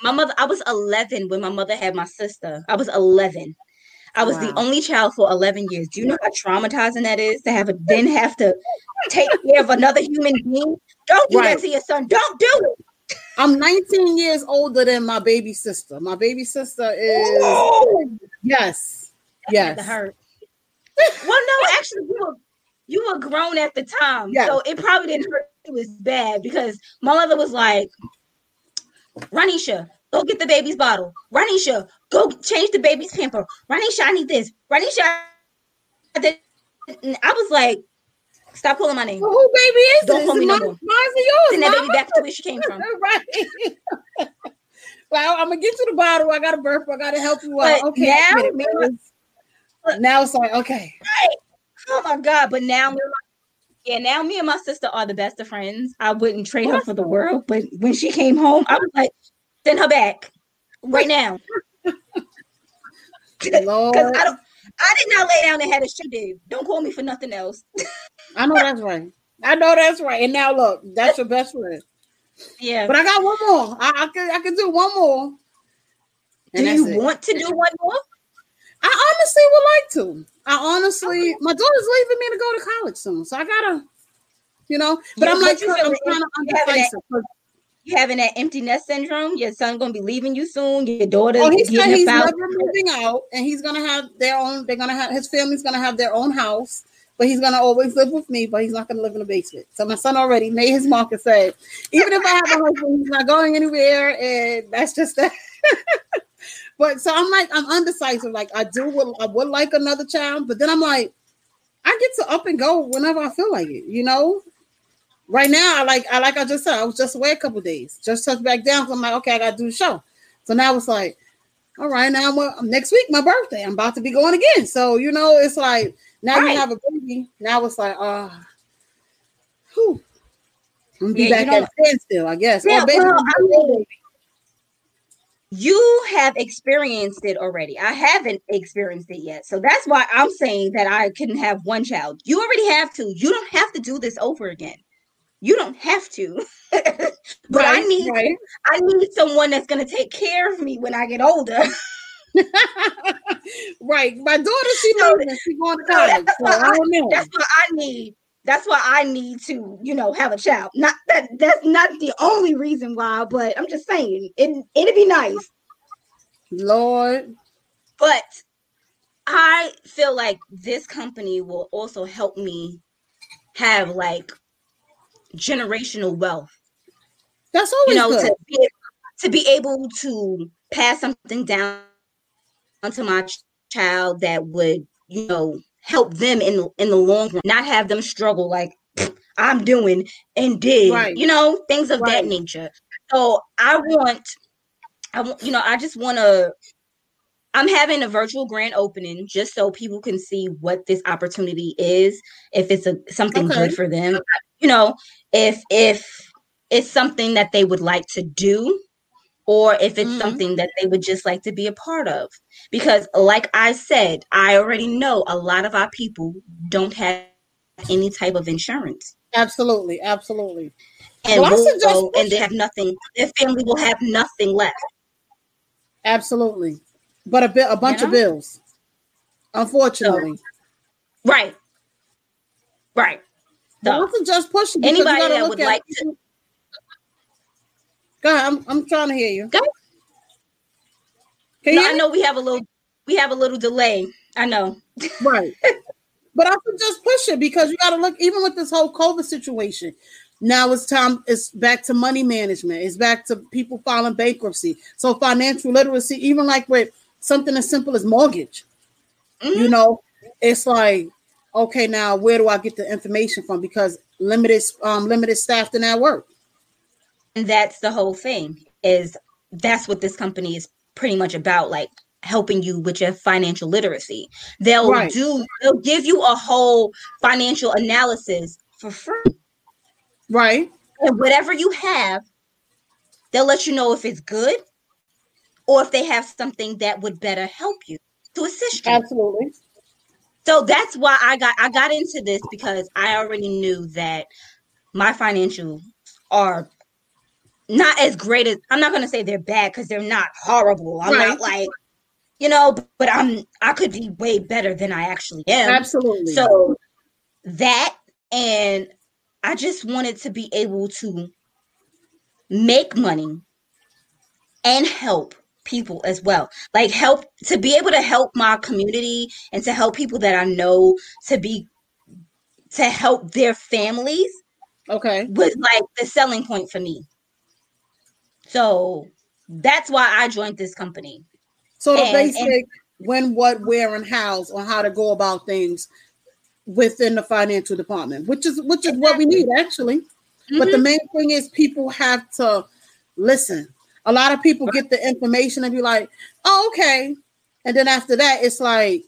my mother I was 11 when my mother had my sister. I was 11. I was the only child for 11 years. Do you know how traumatizing that is to have a then have to take care of another human being? Don't do Right. that to your son. Don't do it. I'm 19 years older than my baby sister. My baby sister is yes. That Yes. hurt. well, no, actually, you were you were grown at the time, Yeah. so it probably didn't hurt. It was bad because my mother was like, "Ranisha, go get the baby's bottle. Ranisha, go change the baby's pamper. Ranisha, I need this. Ranisha." I did- and I was like, "Stop calling my name. Well, who baby is Don't this? call me no more. mine's yours? Send that baby back to where she came from." right. well, I'm gonna get you the bottle. I got a burp. I gotta help you out. But Okay. now, I get it, me and my- Liz. now it's like okay. Oh my god! But now, me and my- yeah, now me and my sister are the best of friends. I wouldn't trade her for the world. But when she came home, I was like, send her back right now. Because I don't, I did not lay down and had a shit did. Don't call me for nothing else. I know that's right. I know that's right. And now look, that's your best friend. Yeah. But I got one more. I, I can I can do one more. do And that's you it. want to do one more? I honestly would like to. I honestly, my daughter's leaving me to go to college soon, so I gotta, you know. But Yeah, I'm like, you I'm feel it- kind of you having that- undecisive. 'cause- You having that empty nest syndrome? Your son gonna be leaving you soon. Your daughter Oh, he said he's never moving out, and he's gonna have their own. They're gonna have his family's gonna have their own house, but he's gonna always live with me. But he's not gonna live in the basement. So my son already made his mark and said, even if I have a husband, he's not going anywhere, and that's just that. but so I'm like, I'm undecisive. Like I do, would, I would like another child, but then I'm like, I get to up and go whenever I feel like it. You know. Right now, I like I like I just said, I was just away a couple days, just touched back down. So I'm like, okay, I gotta do the show. So now it's like, all right, now I'm, next week my birthday. I'm about to be going again. So you know, it's like now Right. you have a baby. Now it's like, uh, whew. I'm gonna be Yeah, you back at standstill, I guess. Yeah, oh, baby, well, I mean- you have experienced it already. I haven't experienced it yet. So that's why I'm saying that I can have one child. You already have to. You don't have to do this over again. You don't have to. but I need right. I need someone that's going to take care of me when I get older. right. My daughter, she So- knows that she's going to so college. that's So why I know. That's what I need. that's why I need to, you know, have a child. Not that that's not the only reason why, but I'm just saying it it'd be nice. Lord. But I feel like this company will also help me have like generational wealth. That's always you know, good. to be, to be able to pass something down to my ch- child that would, you know, help them in the, in the long run, not have them struggle like I'm doing and did, Right. you know, things of that nature. So I want, I want, you know, I just want to. I'm having a virtual grand opening just so people can see what this opportunity is, if it's a something Okay. good for them, you know, if if it's something that they would like to do or if it's Mhm. something that they would just like to be a part of. Because, like I said, I already know a lot of our people don't have any type of insurance. Absolutely, absolutely. And, Well, I will go and they have nothing, their family will have nothing left. Absolutely. But a bit a bunch of bills. Unfortunately. Right. Right. But So, I suggest pushing anybody that would like to- Go ahead, I'm I'm trying to hear you. Go. Can no, hear I me? know we have a little, we have a little delay. I know. Right. but I could just push it because you got to look, even with this whole COVID situation. Now it's time, it's back to money management, it's back to people filing bankruptcy. So, financial literacy, even like with something as simple as mortgage, you Mhm. know, it's like, okay, now where do I get the information from? Because limited, um, limited staff in that work. And that's the whole thing is that's what this company is pretty much about like helping you with your financial literacy they'll Right. do they'll give you a whole financial analysis for free Right. and whatever you have they'll let you know if it's good or if they have something that would better help you to assist you Absolutely. so that's why i got i got into this because i already knew that my financials are not as great as i'm not going to say they're bad because they're not horrible i'm Right. not like you know but i'm i could be way better than i actually am Absolutely. so that and i just wanted to be able to make money and help people as well like help to be able to help my community and to help people that i know to be to help their families okay. was like the selling point for me so that's why i joined this company So the And- basic when, what, where, and hows on how to go about things within the financial department, which is which is what we need actually. But the Mhm. main thing is people have to listen. A lot of people get the information and be like, "Oh, okay," and then after that, it's like,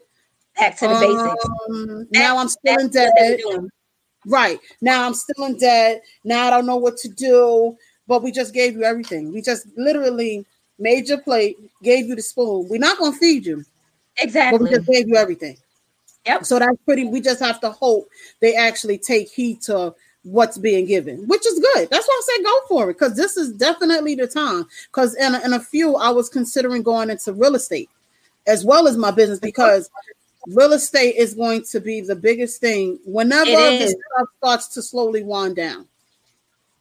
back to the basics um, now I'm still in That's debt. Right now, I'm still in debt. Now I don't know what to do. But we just gave you everything. We just literally made your plate, gave you the spoon. We're not gonna feed you, but we just gave you everything. Yep. So that's pretty. We just have to hope they actually take heed to what's being given, which is good. That's why I say go for it because this is definitely the time. Because in a, in a few, I was considering going into real estate as well as my business because real estate is going to be the biggest thing whenever this stuff starts to slowly wind down.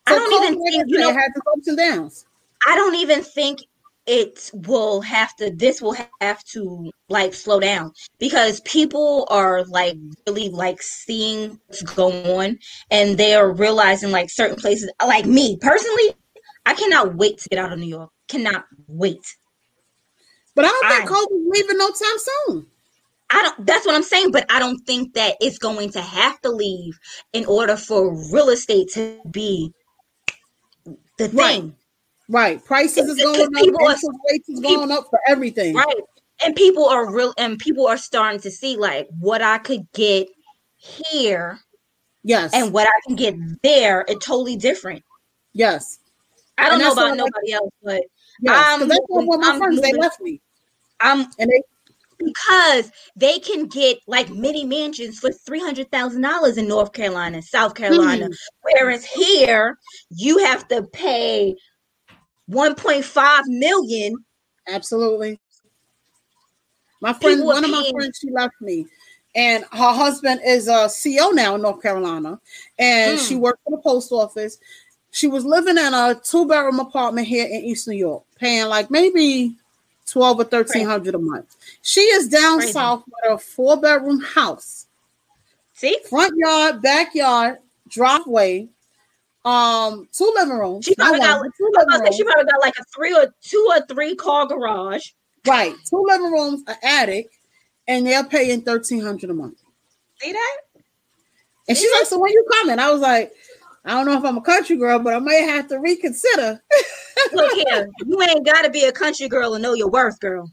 I don't even think, you know- it has its ups and downs. I don't even think it will have to this will have to like slow down because people are like really like seeing what's going on and they are realizing like certain places like me personally I cannot wait to get out of New York cannot wait But I don't think COVID's leaving no time soon. I don't that's what I'm saying but I don't think that it's going to have to leave in order for real estate to be the Right. thing Right. Prices is going up, people are- rates is going up for everything. right and people are real and people are starting to see like what i could get here Yes. and what i can get there are totally different yes. i don't know about nobody else but Yes. 'Cause I'm that's what moving- one of my friends they left me. i'm And they because they can get like mini mansions for $300000 in north carolina south carolina Mhm. whereas here you have to pay 1.5 million absolutely. My friend, People one of my friends, she left me. and her husband is a CEO now in North Carolina, and she Mm. worked for the post office. She was living in a two bedroom apartment here in East New York, paying like maybe twelve or thirteen hundred a month. She is down Crazy. south with a four bedroom house, See, front yard, backyard, driveway, um, two living rooms. She probably got- one, two living rooms. she probably got like a three or two or three car garage. Right, two living rooms, an attic, and they're paying thirteen hundred a month. See that? And she's like, "So when you coming?" I was like, "I don't know if I'm a country girl, but I may have to reconsider." Look here, you ain't got to be a country girl and know your worth, girl.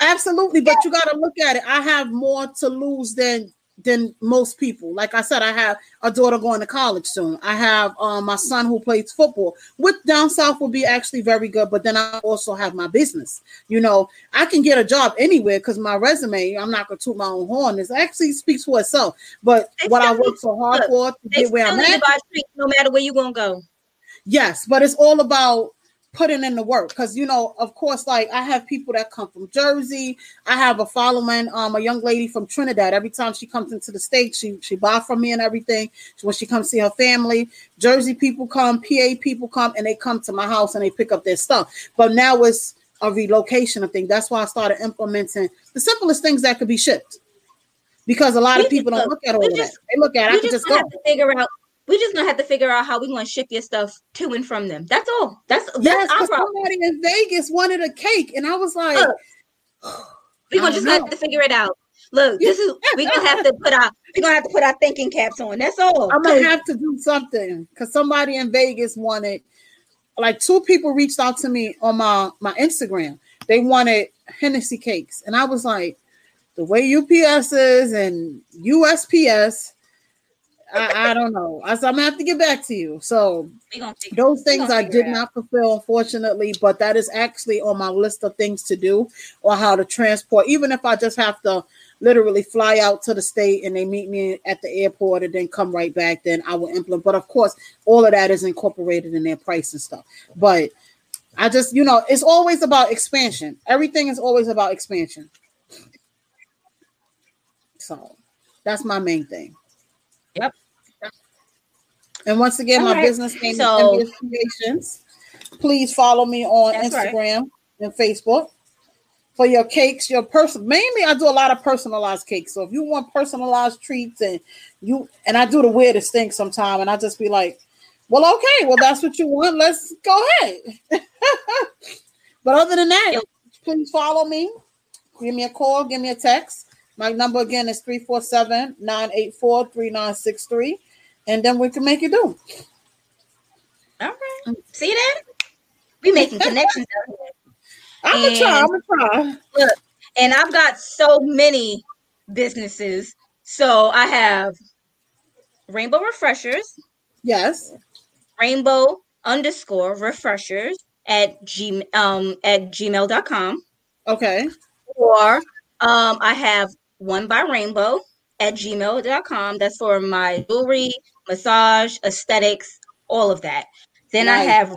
Absolutely, but you got to look at it. I have more to lose than than most people. Like I said, I have a daughter going to college soon. I have um, my son who plays football. With down south will be actually very good, but then I also have my business. You know, I can get a job anywhere because my resume. I'm not gonna toot my own horn. This actually speaks for itself. But They what I work so hard look, for to get where I'm at. buy streets no matter where you're gonna go. Yes, but it's all about putting in the work because you know, of course, like I have people that come from Jersey. I have a following, um, a young lady from Trinidad. Every time she comes into the state, she she buy from me and everything. So when she comes see her family, Jersey people come, PA people come, and they come to my house and they pick up their stuff. But now it's a relocation of thing. That's why I started implementing the simplest things that could be shipped. Because a lot We of people don't look at all just- that. They look at I can just just go. have to figure out. We just gonna have to figure out how we gonna ship your stuff to and from them. That's all. That's Yes, that's our problem. somebody in Vegas wanted a cake, and I was like, We gonna just have to figure it out. Look, this is we gonna have to put our we gonna have to put our thinking caps on. That's all. I'm gonna have to do something because somebody in Vegas wanted, like two people reached out to me on my my Instagram. They wanted Hennessy cakes, and I was like, the way UPS is and USPS, I, I don't know. I I'm gonna have to get back to you. So we gonna figure, those things I did not fulfill, unfortunately, but that is actually on my list of things to do or how to transport. Even if I just have to literally fly out to the state and they meet me at the airport and then come right back, then I will implement. But of course, all of that is incorporated in their price and stuff. But I just, you know, it's always about expansion. Everything is always about expansion. So that's my main thing. Yep. And once again, All my right. business name So- is Envious Creations. Please follow me on That's right. Instagram and Facebook for your cakes. Your person mainly, I do a lot of personalized cakes. So if you want personalized treats and you and I do the weirdest thing sometime, and I just be like, "Well, okay, well that's what you want. Let's go ahead." but other than that, Yep. please follow me. Give me a call. Give me a text. My number again is 347 984 3963. And then we can make it do. All right. See that? We making connections out here. I'm gonna try. I'm gonna try. Look, and I've got so many businesses. So I have Rainbow Refreshers, Yes. rainbow underscore refreshers at g um at gmail.com. Okay. Or um I have one by rainbow at gmail.com. That's for my jewelry, massage, aesthetics, all of that. Then I have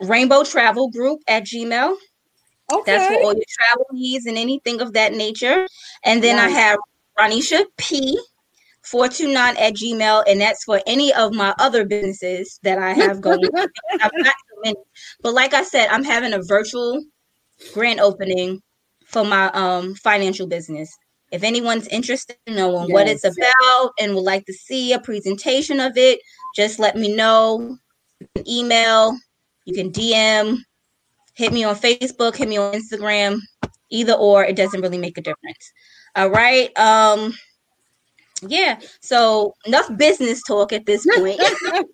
Rainbow Travel Group at Gmail. Okay. That's for all your travel needs and anything of that nature. And then I have Ranisha P. 429 at Gmail, and that's for any of my other businesses that I have going. I've got so many. But like I said, I'm having a virtual grand opening for my um financial business. If anyone's interested in knowing what it's about and would like to see a presentation of it, just let me know. You can email, you can DM, hit me on Facebook, hit me on Instagram, either or, it doesn't really make a difference. All right. Um yeah, so enough business talk at this point. Back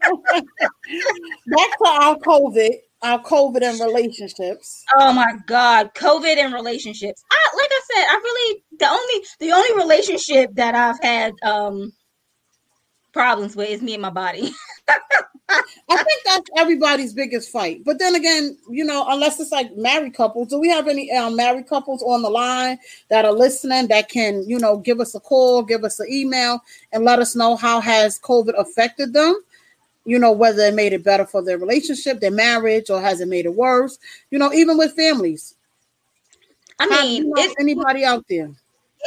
to our COVID, our COVID and relationships. Oh my God, COVID and relationships. I, like I said, I really the only the only relationship that I've had um problems with is me and my body. I think that's everybody's biggest fight. But then again, you know, unless it's like married couples, do we have any um, married couples on the line that are listening that can, you know, give us a call, give us an email, and let us know how has COVID affected them? You know, whether it made it better for their relationship, their marriage, or has it made it worse? You know, even with families. I How- mean, you know, anybody out there?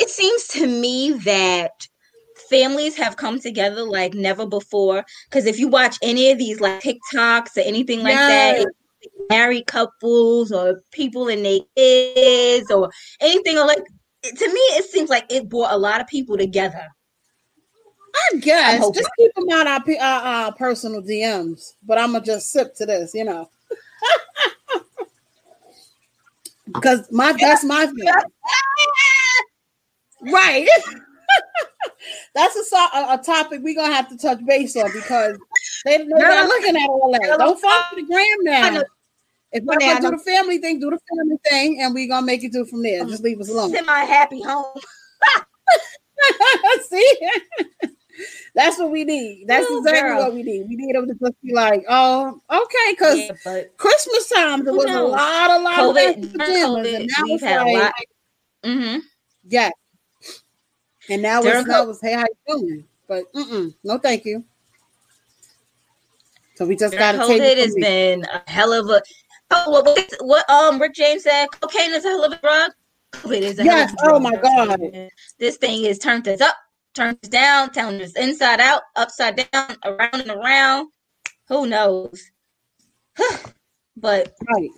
it seems to me that families have come together like never before. Because if you watch any of these like TikToks or anything like Yes. that, married couples or people and their kids or anything or like to me it seems like it brought a lot of people together. I guess just keep them out our, uh, our, uh, our personal DMs. But I'm gonna just sip to this, you know, because my that's my thing, right? that's a, a, a topic we're gonna have to touch base on because they, they're not looking at all that. Don't follow the gram now. If we're gonna do the family thing, do the family thing, and we're gonna make it do from there. Just leave us alone. Semi happy home. See, that's what we need. That's Ooh, exactly girl. what we need. We need them to just be like, oh, okay, because Yeah, Christmas time there was a lot, a lot COVID, of pajamas, COVID, and now it's like, lot. hmm yeah, and now During it's now it's hey, how you doing? But mm-mm, no, thank you. So we just got to take COVID it. has me. been a hell of a. Oh, what, what, what um Rick James said, cocaine is a hell of a drug. COVID is a hell Yes, of a drug. oh my God. This thing is turned us up, turned us down, us inside out, upside down, around and around. Who knows? but Right.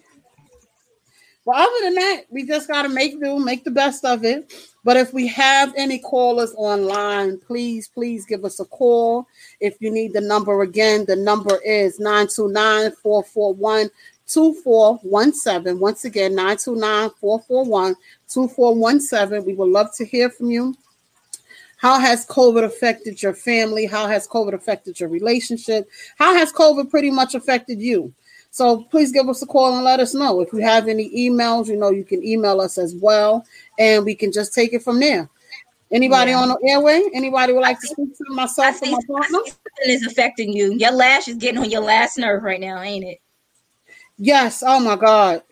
Well, other than that, we just got to make do, make the best of it. But if we have any callers online, please, please give us a call. If you need the number again, the number is 929 441 2417. Once again, 929 441 2417. We would love to hear from you. How has COVID affected your family? How has COVID affected your relationship? How has COVID pretty much affected you? So please give us a call and let us know. If you have any emails, you know, you can email us as well, and we can just take it from there. Anybody Yeah. on the airway? Anybody would like to speak to I myself or see, my I partner? something is affecting you. Your lash is getting on your last nerve right now, ain't it? Yes. Oh my God.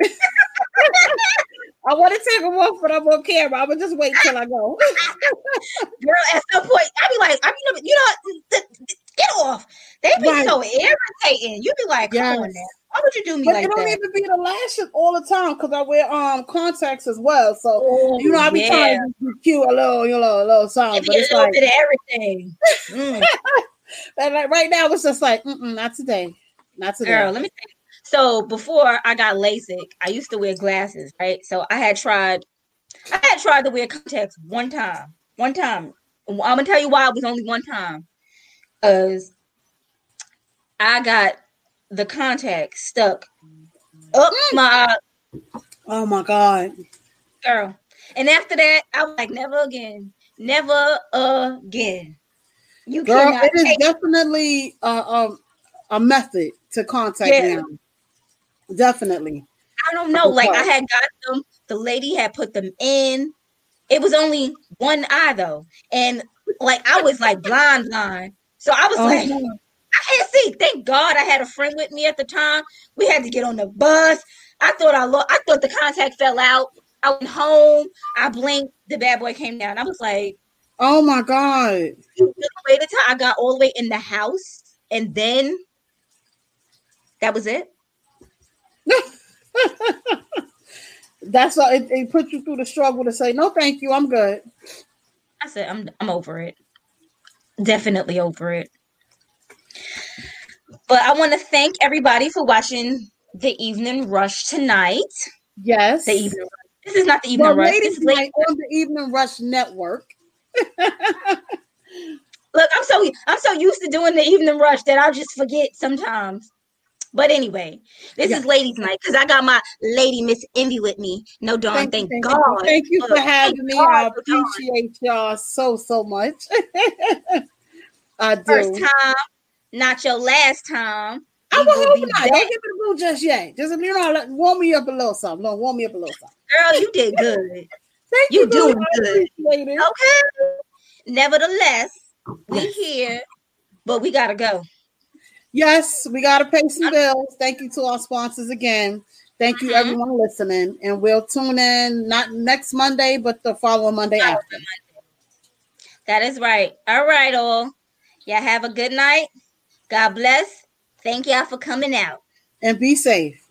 I want to take them off, but I'm on camera. I'm gonna just wait till I go. Girl, at some point, I'd be like, I mean, you know, get off. They be Right. so irritating. You'd be like, come on Yes. now. Why would you do me But like it don't that? even be the lashes all the time because I wear um contacts as well. So Oh, you know, I be yeah. trying to be cute a little, you know, a little something. be But it's like, everything. Mm. and like right now, it's just like, mm-mm, not today, not today. Girl, let me tell you. So before I got LASIK, I used to wear glasses, right? So I had tried, I had tried to wear contacts one time. One time. I'm gonna tell you why it was only one time. Cause I got the contact stuck up mm. my Oh my god. girl. And after that, I was like, never again. Never again. You Girl, it is definitely a, a, a method to contact Yeah. now. Definitely. I don't know. Like I had got them. The lady had put them in. It was only one eye though, and like I was like blind, blind. So I was Oh, like, no. I can't see. Thank God I had a friend with me at the time. We had to get on the bus. I thought I lo- I thought the contact fell out. I went home. I blinked. The bad boy came down. I was like, oh my god. waited till I got all the way in the house, and then that was it. That's all it, it put you through the struggle to say, no, thank you, I'm good. I said, I'm I'm over it. Definitely over it. But I want to thank everybody for watching the evening rush tonight. Yes. The evening rush. This is not the evening Well, rush. ladies This is late. night on the Evening Rush Network. Look, I'm so I'm so used to doing the evening rush that I'll just forget sometimes. But anyway, this is ladies' night because I got my lady Miss Envy with me. No darn, thank, you, God. You. Thank you for Look, having me. God I appreciate y'all so, so much. I do. First time, not your last time. I will hope not. back. Don't give me the blue just yet. Just you know, let- warm me up a little something. No, warm me up a little something. Girl, you did good. Thank You you, doing good. Okay. Nevertheless, we here, but we gotta go. Yes, we got to pay some bills. Thank you to our sponsors again. Thank you, Mhm. everyone listening. And we'll tune in not next Monday, but the following Monday after. That is right. All right, all. Y'all have a good night. God bless. Thank y'all for coming out. And be safe.